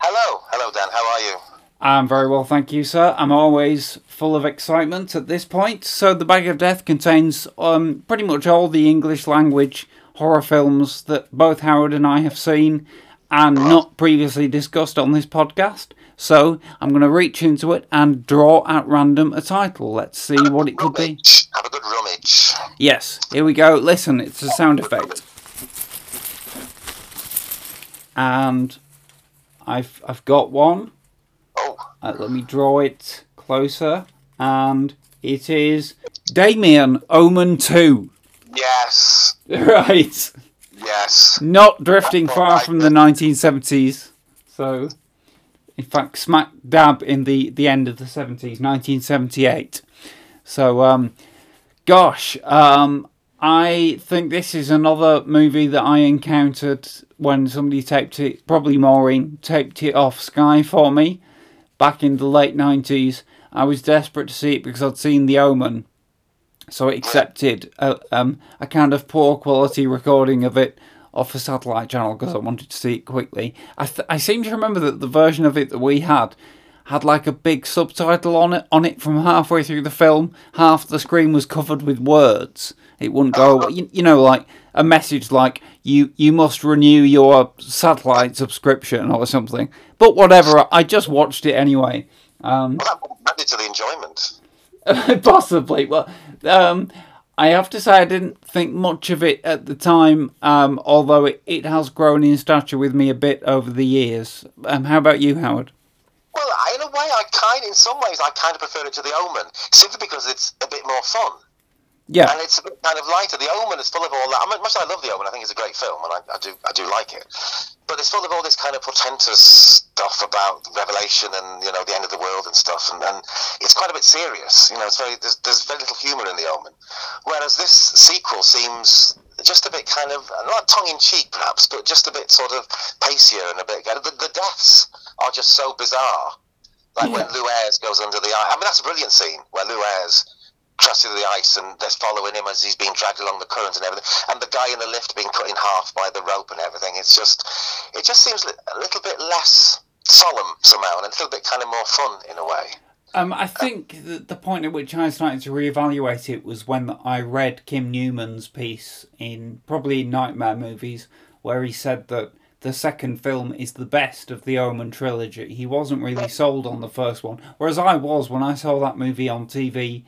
S11: Hello, hello, Dan. How are you?
S2: I'm very well, thank you, sir. I'm always full of excitement at this point. So, the bag of death contains um, pretty much all the English language horror films that both Howard and I have seen and not previously discussed on this podcast. So, I'm going to reach into it and draw at random a title. Let's see what it could be.
S11: Have a good rummage.
S2: Yes, here we go. Listen, it's a sound effect. And I've I've got one.
S11: Oh,
S2: Uh, let me draw it closer. And it is Damien Omen 2.
S11: yes,
S2: Right.
S11: Yes.
S2: Not drifting far from the 1970s. So, in fact, smack dab in the, the end of the 70s, 1978. So, um, gosh, um, I think this is another movie that I encountered when somebody taped it, probably Maureen, taped it off Sky for me back in the late 90s. I was desperate to see it because I'd seen The Omen. So I accepted a, um, a kind of poor quality recording of it off a satellite channel because I wanted to see it quickly. I, th- I seem to remember that the version of it that we had had like a big subtitle on it on it from halfway through the film. Half the screen was covered with words. It wouldn't go. You, you know, like a message like you you must renew your satellite subscription or something. But whatever. I just watched it anyway. Um,
S11: Well, that added to the enjoyment.
S2: Possibly. Well, um, I have to say I didn't think much of it at the time, um, although it, it has grown in stature with me a bit over the years. Um, how about you, Howard?
S11: Well, in a way, I kind, in some ways, I kind of prefer it to the Omen, simply because it's a bit more fun.
S2: Yeah.
S11: And it's a bit kind of lighter. The Omen is full of all that. I mean, much as I love The Omen, I think it's a great film, and I, I do, I do like it. But it's full of all this kind of portentous stuff about Revelation and you know the end of the world and stuff, and, and it's quite a bit serious. You know, it's very there's, there's very little humour in The Omen, whereas this sequel seems just a bit kind of not tongue in cheek perhaps, but just a bit sort of pacier and a bit. The, the deaths are just so bizarre. Like when Lew Ayres goes under the ice. I mean, that's a brilliant scene where Lew Ayres crashes through the ice and they're following him as he's being dragged along the current and everything. And the guy in the lift being cut in half by the rope and everything. It's just, it just seems a little bit less solemn somehow and a little bit kind of more fun in a way.
S2: Um, I think the, the point at which I started to reevaluate it was when I read Kim Newman's piece in probably Nightmare Movies, where he said that the second film is the best of the Omen trilogy. He wasn't really sold on the first one, whereas I was when I saw that movie on TV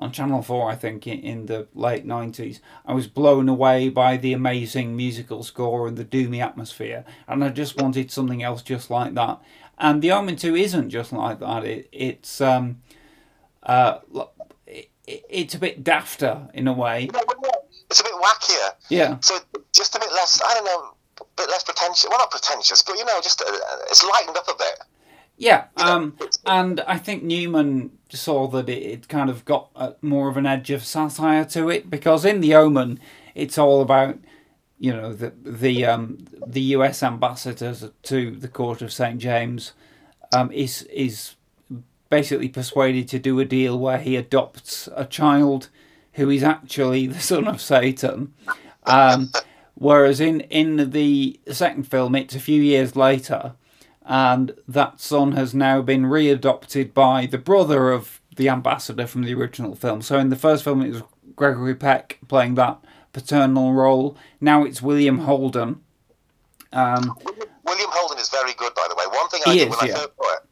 S2: on Channel 4, I think, in, in the late 90s. I was blown away by the amazing musical score and the doomy atmosphere, and I just wanted something else just like that. And The Omen 2 isn't just like that. It, it's um, uh, it, it's a bit dafter in a way.
S11: It's a bit wackier.
S2: Yeah.
S11: So just a bit less, I don't know, a bit less pretentious. Well, not pretentious, but you know, just uh, it's lightened up a bit.
S2: Yeah, um, and I think Newman saw that it, it kind of got uh, more of an edge of satire to it because in The Omen, it's all about you know the the um, the U.S. ambassador to the court of St James um, is is basically persuaded to do a deal where he adopts a child who is actually the son of Satan. Um, whereas in in the second film, it's a few years later and that son has now been readopted by the brother of the ambassador from the original film. So in the first film, it was Gregory Peck playing that paternal role. Now it's William Holden. Um,
S11: William Holden is very good, by the way. One thing I did
S2: is,
S11: when
S2: yeah.
S11: I first saw it,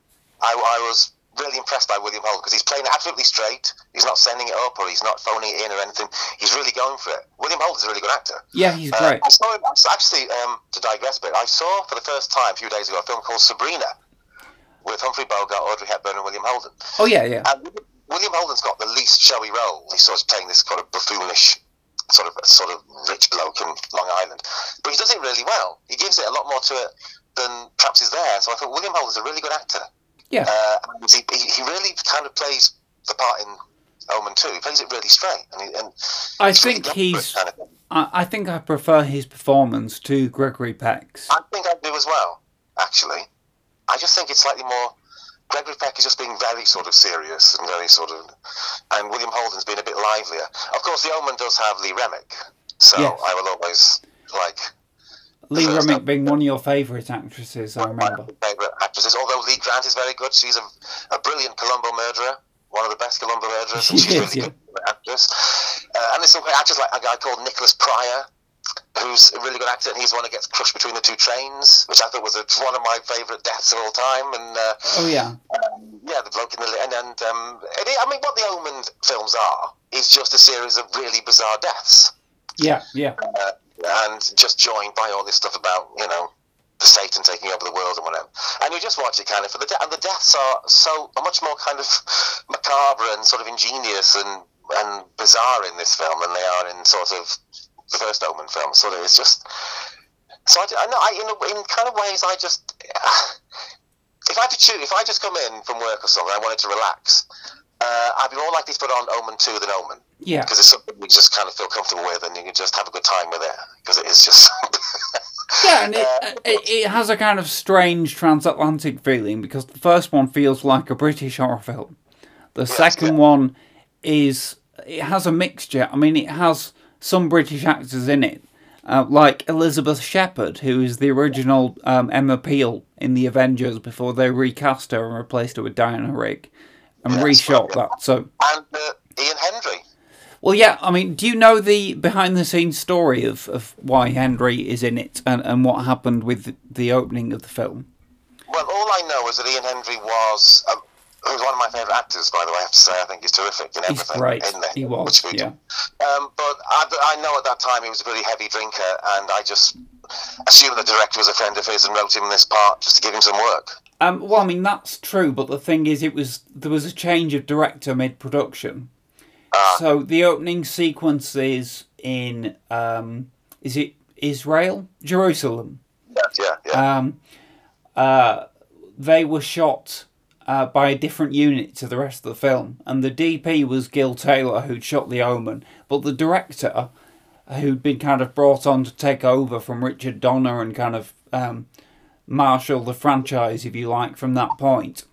S11: I, I was really impressed by William Holden because he's playing it absolutely straight. He's not sending it up or he's not phoning it in or anything. He's really going for it. William Holden's a really good actor.
S2: yeah, he's
S11: Uh,
S2: great.
S11: I saw him, actually, um, to digress a bit, I saw for the first time a few days ago a film called Sabrina with Humphrey Bogart, Audrey Hepburn, and William Holden.
S2: Oh yeah, yeah.
S11: And William Holden's got the least showy role. He's sort of playing this kind of buffoonish, sort of sort of rich bloke in Long Island, but he does it really well. He gives it a lot more to it than perhaps is there. So I thought William Holden's a really good actor.
S2: Yeah.
S11: Uh, he, he, really kind of plays the part in Omen 2. He plays it really straight. And, he, and
S2: I
S11: really
S2: think
S11: done
S2: he's.
S11: kind of.
S2: I, I think I prefer his performance to Gregory Peck's.
S11: I think I do as well, actually. I just think it's slightly more. Gregory Peck is just being very sort of serious and very sort of. And William Holden's been a bit livelier. Of course, The Omen does have Lee Remick, so
S2: Yes.
S11: I will always like
S2: Lee
S11: first
S2: Remick being one of your favourite actresses, I remember.
S11: favourite actresses. Although Lee Grant is very good, she's a, a brilliant Columbo murderer, one of the best Columbo murderers, and
S2: She
S11: she's
S2: is,
S11: really
S2: yeah.
S11: good actress. Uh, and there's some great actors like a guy called Nicholas Pryor, who's a really good actor, and he's the one that gets crushed between the two trains, which I thought was a, one of my favourite deaths of all time. And uh,
S2: Oh yeah.
S11: um, yeah, the bloke in the and, and um, it, I mean, what the Omen films are is just a series of really bizarre deaths
S2: Yeah, yeah.
S11: uh, and just joined by all this stuff about you know the Satan taking over the world and whatever. And you just watch it kind of for the de- and the deaths are so much more kind of macabre and sort of ingenious and and bizarre in this film than they are in sort of the first Omen film. So it's just so I, I know I in, in kind of ways I just if I had to choose if I just come in from work or something I wanted to relax. Uh, I'd be more likely to put on Omen 2 than Omen
S2: Yeah.
S11: because it's something you just kind of feel comfortable with and you can just have a good time with it because it is just
S2: Yeah, and it, it, it has a kind of strange transatlantic feeling because the first one feels like a British horror film. The second one is it has a mixture. I mean, it has some British actors in it, uh, like Elizabeth Shepherd, who is the original um, Emma Peel in the Avengers before they recast her and replaced her with Diana Rigg and reshot that. So
S11: and uh, Ian Hendry.
S2: well, yeah, I mean, do you know the behind the scenes story of, of why Hendry is in it and, and what happened with the opening of the film?
S11: Well, all I know is that Ian Hendry was uh, who's one of my favourite actors, by the way. I have to say, I think he's terrific in everything.
S2: He's great.
S11: In there,
S2: He was, yeah.
S11: Um, but I, I know at that time he was a really heavy drinker, and I just assumed the director was a friend of his and wrote him this part just to give him some work.
S2: Um, well, I mean that's true, but the thing is, it was there was a change of director mid production. So the opening sequences in um, is it Israel, Jerusalem?
S11: Yeah, yeah, yeah.
S2: Um, uh, they were shot uh, by a different unit to the rest of the film, and the DP was Gil Taylor, who'd shot The Omen, but the director, who'd been kind of brought on to take over from Richard Donner and kind of um, marshal the franchise, if you like, from that point,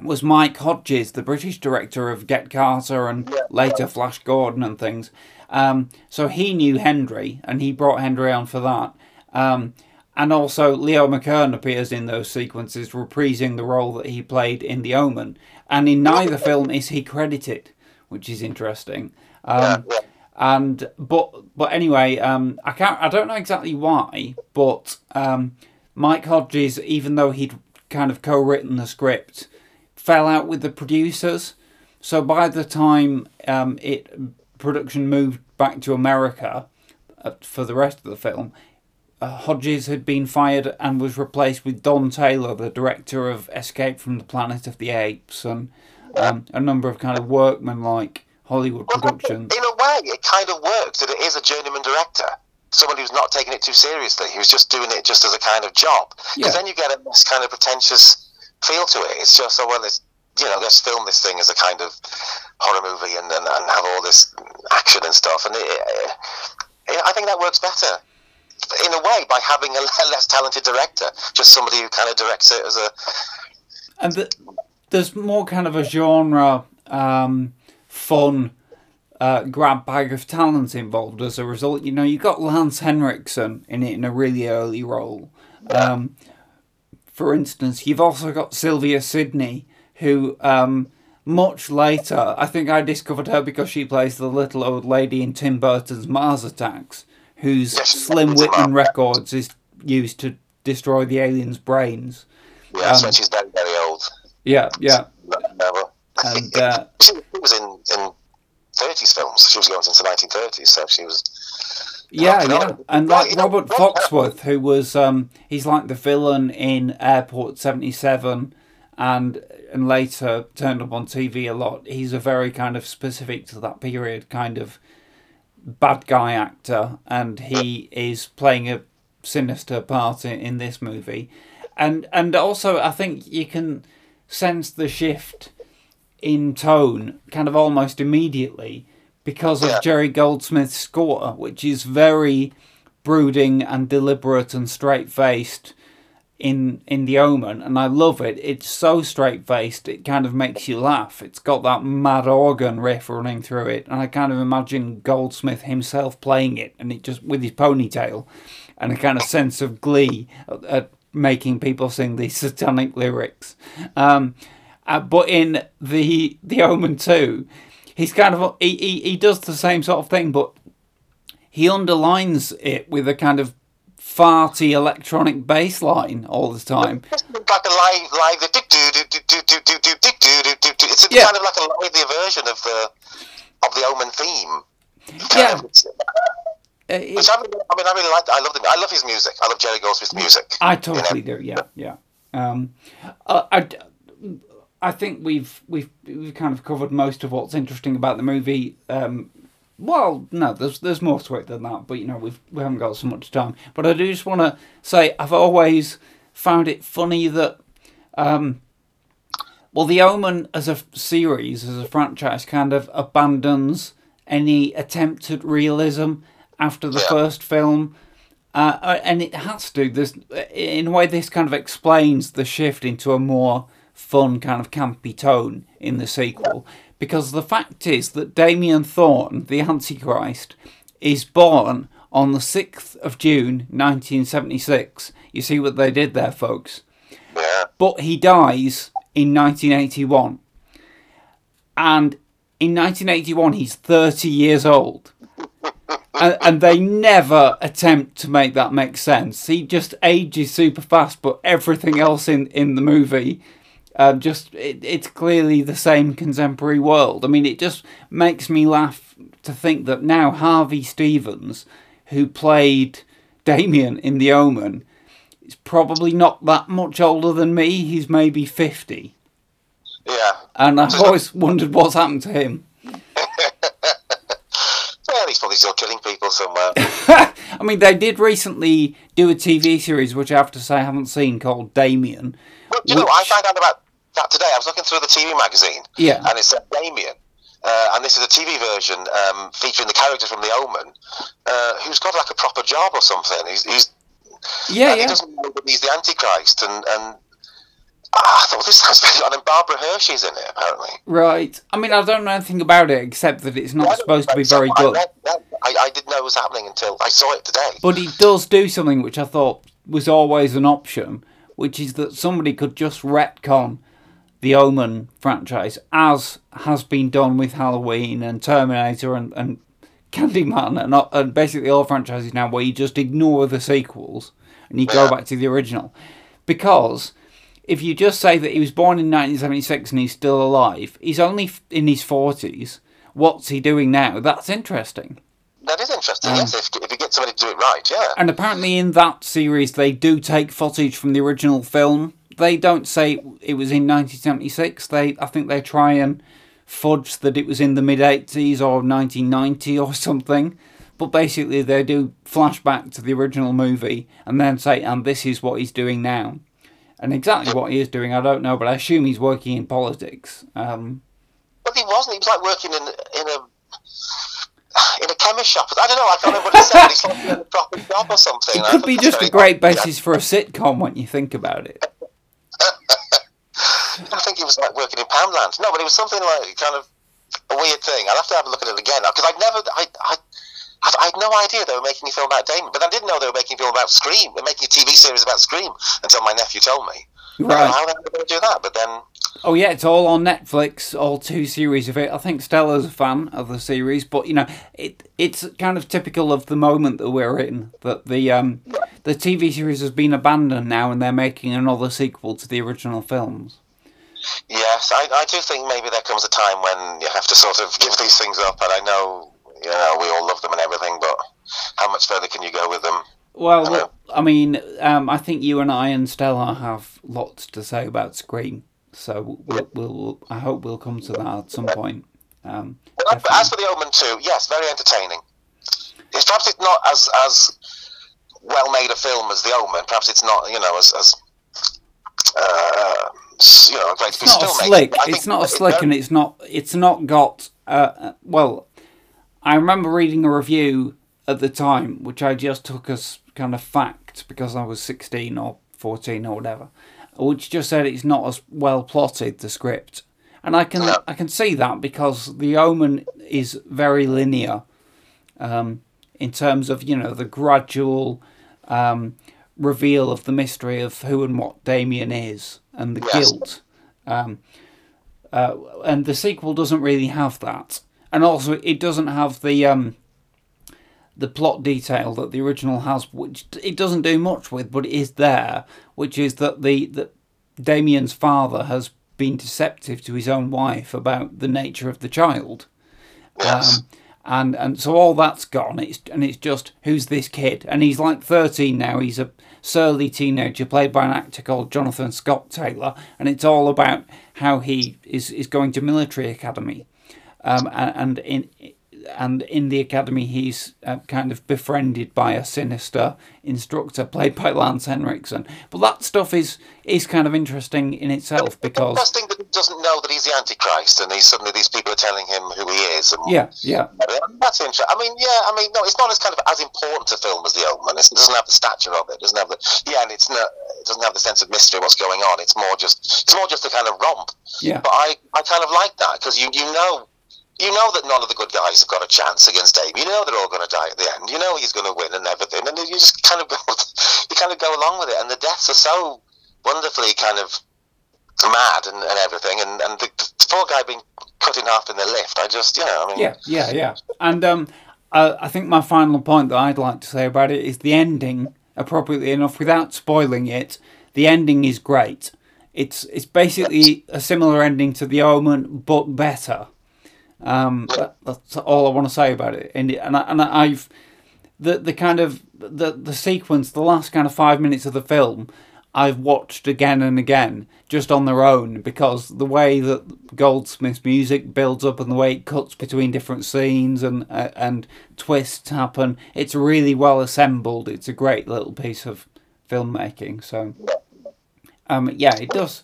S2: was Mike Hodges, the British director of Get Carter and later Flash Gordon and things. Um, so he knew Hendry, and he brought Hendry on for that. Um, and also Leo McKern appears in those sequences, reprising the role that he played in The Omen. And in neither film is he credited, which is interesting. Um, And but but anyway, um, I can't. I don't know exactly why, but um, Mike Hodges, even though he'd kind of co-written the script, fell out with the producers. So by the time um, it production moved back to America uh, for the rest of the film, uh, Hodges had been fired and was replaced with Don Taylor, the director of Escape from the Planet of the Apes and um, a number of kind of workmanlike Hollywood productions.
S11: In a way, it kind of works that it is a journeyman director. Someone who's not taking it too seriously, who's just doing it just as a kind of job. Because
S2: Yeah.
S11: then you get a this kind of pretentious feel to it. It's just, oh, well, it's, you know, let's film this thing as a kind of horror movie and, and, and have all this action and stuff. And it, it, I think that works better. In a way, by having a less talented director, just somebody who kind of directs it as a
S2: and the, there's more kind of a genre um, fun uh, grab bag of talent involved as a result. You know you got lance henriksen in it in a really early role. Um, for instance you've also got sylvia sidney who um, much later i think i discovered her because she plays the little old lady in tim burton's mars attacks whose slim whitman records is used to destroy the aliens brains.
S11: Yeah,
S2: Um,
S11: when she's very, very old.
S2: yeah yeah.
S11: Never.
S2: and uh,
S11: She was in, in 30s films. She was going since the 1930s, so she was.
S2: Yeah, yeah, and like Robert Foxworth, who was um, he's like the villain in Airport seventy seven, and and later turned up on TV a lot. He's a very kind of specific to that period kind of bad guy actor, and he is playing a sinister part in, in this movie, and and also I think you can sense the shift in tone kind of almost immediately because of Jerry Goldsmith's score, which is very brooding and deliberate and straight faced in in the Omen, and I love it. It's so straight faced, it kind of makes you laugh. It's got that mad organ riff running through it, and I kind of imagine Goldsmith himself playing it, and it just with his ponytail, and a kind of sense of glee at, at making people sing these satanic lyrics. Um, uh, but in the the Omen two, he's kind of he, he he does the same sort of thing, but he underlines it with a kind of farty electronic bass line all the time.
S11: It's like a live, live, do, do, do, do, do, do, do, do, do, do, do, do. It's a
S2: Yeah.
S11: kind of like a lively version of the of the Omen theme.
S2: Yeah.
S11: Which I, really, I mean, I really like. I love the, I love his music. I love Jerry Goldsmith's music.
S2: I totally do. Yeah, yeah. Um, uh, I, I think we've we've we've kind of covered most of what's interesting about the movie. Um, well, no, there's there's more to it than that, but you know we've we haven't got so much time. But I do just want to say I've always found it funny that, um, well, The Omen as a series as a franchise kind of abandons any attempt at realism after the first film. Uh, uh, and it has to. There's, in a way, this kind of explains the shift into a more fun, kind of campy tone in the sequel. Because the fact is that Damien Thorne, the Antichrist, is born on the 6th of June 1976. You see what they did there, folks? But he dies in 1981. And in 1981, he's 30 years old and, and they never attempt to make that make sense. He just ages super fast, but everything else in, in the movie, um, just it, it's clearly the same contemporary world. I mean, it just makes me laugh to think that now Harvey Stevens, who played Damien in The Omen, is probably not that much older than me. He's maybe fifty,
S11: Yeah.
S2: and I've always wondered what's happened to him.
S11: Well, he's probably still killing people somewhere.
S2: I mean, they did recently do a TV series, which I have to say I haven't seen, called Damien.
S11: Do you know, I found out about that today. I was looking through the TV magazine.
S2: Yeah.
S11: And it said Damien. Uh, and this is a TV version um, featuring the character from The Omen, uh, who's got like a proper job or something. He's, he's
S2: Yeah, yeah.
S11: He doesn't know that he's the Antichrist, and and ah, I thought this sounds very odd. And Barbara Hershey's in it apparently.
S2: Right. I mean, I don't know anything about it except that it's not supposed to be very
S11: I,
S2: good.
S11: read. I, I didn't know it was happening until I saw it today.
S2: But he does do something which I thought was always an option, which is that somebody could just retcon the Omen franchise, as has been done with Halloween and Terminator and, and Candyman and, and basically all franchises now, where you just ignore the sequels and you go back to the original. Because if you just say that he was born in 1976 and he's still alive, he's only in his 40s. What's he doing now? That's interesting.
S11: That is interesting,
S2: Um,
S11: yes, if, if you get somebody to do it right, yeah.
S2: And apparently, in that series, they do take footage from the original film. They don't say it was in 1976. They, I think, they try and fudge that it was in the mid 80s or 1990 or something. But basically, they do flashback to the original movie and then say, "And this is what he's doing now." And exactly what he is doing, I don't know, but I assume he's working in politics. Um,
S11: But he wasn't, he was like working in, in a in a chemist shop. I don't know, I can't remember what he said, but he's like doing a proper job or something.
S2: it could be just a great basis for a sitcom when you think about it.
S11: I think it was like working in Poundland. No, but it was something like kind of a weird thing. I'll have to have a look at it again because I'd never, I, I, I had no idea they were making a film about Damon, but I didn't know they were making a film about Scream. They're making a TV series about Scream until my nephew told me. I don't know
S2: Right.
S11: how they going to do that, but then
S2: Oh yeah, it's all on Netflix, all two series of it. I think Stella's a fan of the series, but you know, it it's kind of typical of the moment that we're in that the um the TV series has been abandoned now and they're making another sequel to the original films.
S11: Yes, I, I do think maybe there comes a time when you have to sort of give these things up, and I know, you know, we all love them and everything, but how much further can you go with them?
S2: Well, look, I mean, um, I think you and I and Stella have lots to say about Scream, so we'll, we'll I hope we'll come to that at some point. Um,
S11: as for the Omen 2, yes, very entertaining. It's perhaps it's not as as well made a film as the Omen. Perhaps it's not, you know, as as uh, you know, a great
S2: it's
S11: piece
S2: not
S11: of
S2: a
S11: filmmaking.
S2: slick. It's not a slick, and it's not. It's not got. Uh, uh, well, I remember reading a review at the time, which I just took as kind of fact because I was sixteen or fourteen or whatever, which just said it's not as well plotted the script, and I can I can see that because the Omen is very linear, um, in terms of you know the gradual. Um, reveal of the mystery of who and what Damien is and the
S11: Yes.
S2: guilt. Um, uh, and the sequel doesn't really have that, and also it doesn't have the um, the plot detail that the original has, which it doesn't do much with, but it is there, which is that the that Damien's father has been deceptive to his own wife about the nature of the child. Um, and and so all that's gone. It's and it's just who's this kid? And he's like thirteen now. He's a surly teenager played by an actor called Jonathan Scott Taylor, and it's all about how he is is going to military academy, um, and, and in and in the academy he's uh, kind of befriended by a sinister instructor played by Lance Henriksen. But that stuff is is kind of interesting in itself because
S11: Interesting that he doesn't know that he's the Antichrist, and suddenly these people are telling him who he is. And
S2: yeah yeah
S11: That's interesting. I mean, yeah, I mean, no, it's not as kind of as important a film as The Omen. It's, it doesn't have the stature of it. It doesn't have the yeah, and it's not. It doesn't have the sense of mystery. What's going on? It's more just. It's more just a kind of romp.
S2: yeah.
S11: But I, I kind of like that because you, you know, you know that none of the good guys have got a chance against Dave. You know they're all going to die at the end. You know he's going to win and everything, and you just kind of go, you kind of go along with it. And the deaths are so wonderfully kind of mad and, and everything, and and the, the poor guy being cut in half in the lift. I just, you know, I mean,
S2: Yeah, yeah, yeah. And um, I, I think my final point that I'd like to say about it is the ending, appropriately enough, without spoiling it, the ending is great. It's it's basically a similar ending to The Omen, but better. Um, that, that's all I want to say about it. And and, I, and I've the the kind of the the sequence, the last kind of five minutes of the film, I've watched again and again just on their own because the way that Goldsmith's music builds up and the way it cuts between different scenes and uh, and twists happen, it's really well assembled. It's a great little piece of filmmaking. So, um, yeah, it does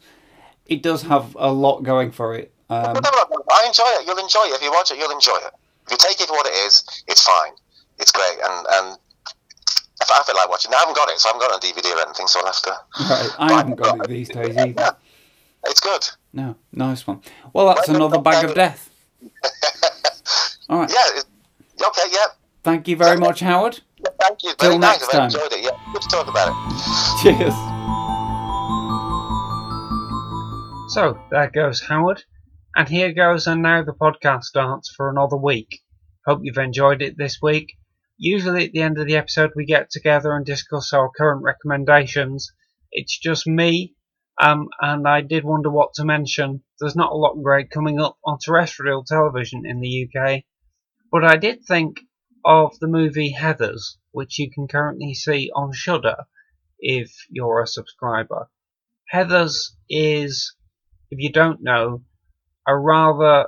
S2: it does have a lot going for it. Um,
S11: I enjoy it. You'll enjoy it if you watch it. You'll enjoy it. If you take it for what it is, it's fine. It's great. And and if I feel like watching, I haven't got it, so I haven't got it on DVD or anything. So I'll have to.
S2: right, I haven't got it these days either.
S11: It's good.
S2: No, nice one. Well, that's another bag of death. All right.
S11: Yeah. Okay. Yeah.
S2: Thank you very much, Howard.
S11: Thank you.
S12: Till
S11: Very nice.
S12: next
S11: I
S12: time.
S11: enjoyed it. Yeah, good to talk about it.
S12: Cheers. So there goes Howard, and here goes and now the podcast starts for another week. Hope you've enjoyed it this week. Usually at the end of the episode we get together and discuss our current recommendations. It's just me, um, and I did wonder what to mention. There's not a lot great coming up on terrestrial television in the UK, but I did think of the movie Heathers, which you can currently see on Shudder if you're a subscriber. Heathers is, if you don't know, a rather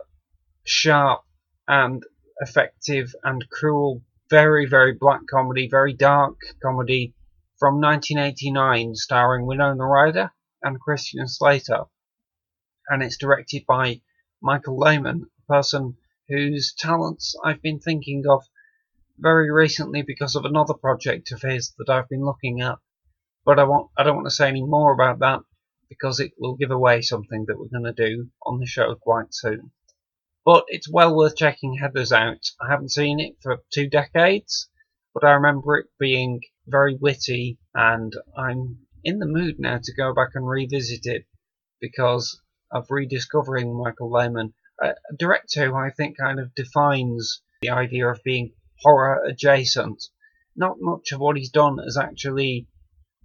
S12: sharp and effective and cruel, very, very black comedy, very dark comedy from 1989 starring Winona Ryder and Christian Slater. And it's directed by Michael Lehmann, a person whose talents I've been thinking of very recently because of another project of his that I've been looking at. But I want I don't want to say any more about that because it will give away something that we're going to do on the show quite soon. But it's well worth checking Heathers out. I haven't seen it for two decades, but I remember it being very witty, and I'm in the mood now to go back and revisit it because of rediscovering Michael Lehmann, a director who I think kind of defines the idea of being horror adjacent. Not much of what he's done is actually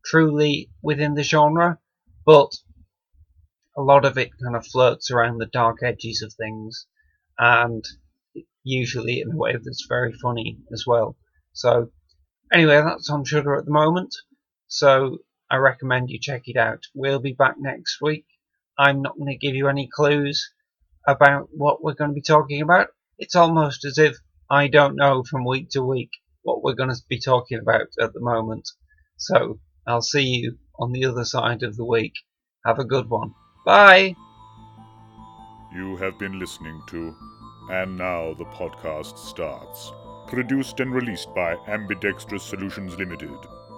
S12: truly within the genre, but a lot of it kind of flirts around the dark edges of things, and usually in a way that's very funny as well. So, anyway, that's on Shudder at the moment. So I recommend you check it out. We'll be back next week. I'm not going to give you any clues about what we're going to be talking about. It's almost as if I don't know from week to week what we're going to be talking about at the moment. So I'll see you on the other side of the week. Have a good one. Bye.
S13: You have been listening to And Now the Podcast Starts. Produced and released by Ambidextrous Solutions Limited.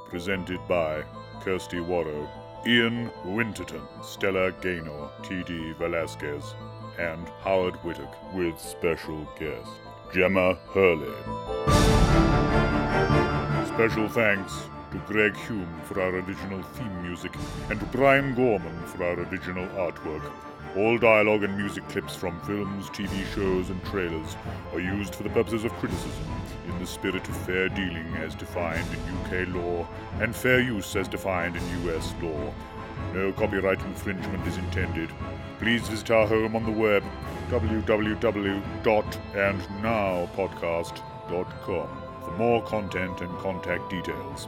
S13: Presented by Kirsty Warrow, Ian Winterton, Stella Gaynor, T.D. Velasquez, and Howard Whittock, with special guest Gemma Hurley. Special thanks to Greg Hume for our original theme music and to Brian Gorman for our original artwork. All dialogue and music clips from films, TV shows, and trailers are used for the purposes of criticism in the spirit of fair dealing as defined in UK law and fair use as defined in US law. No copyright infringement is intended. Please visit our home on the web www.andnowpodcast.com for more content and contact details.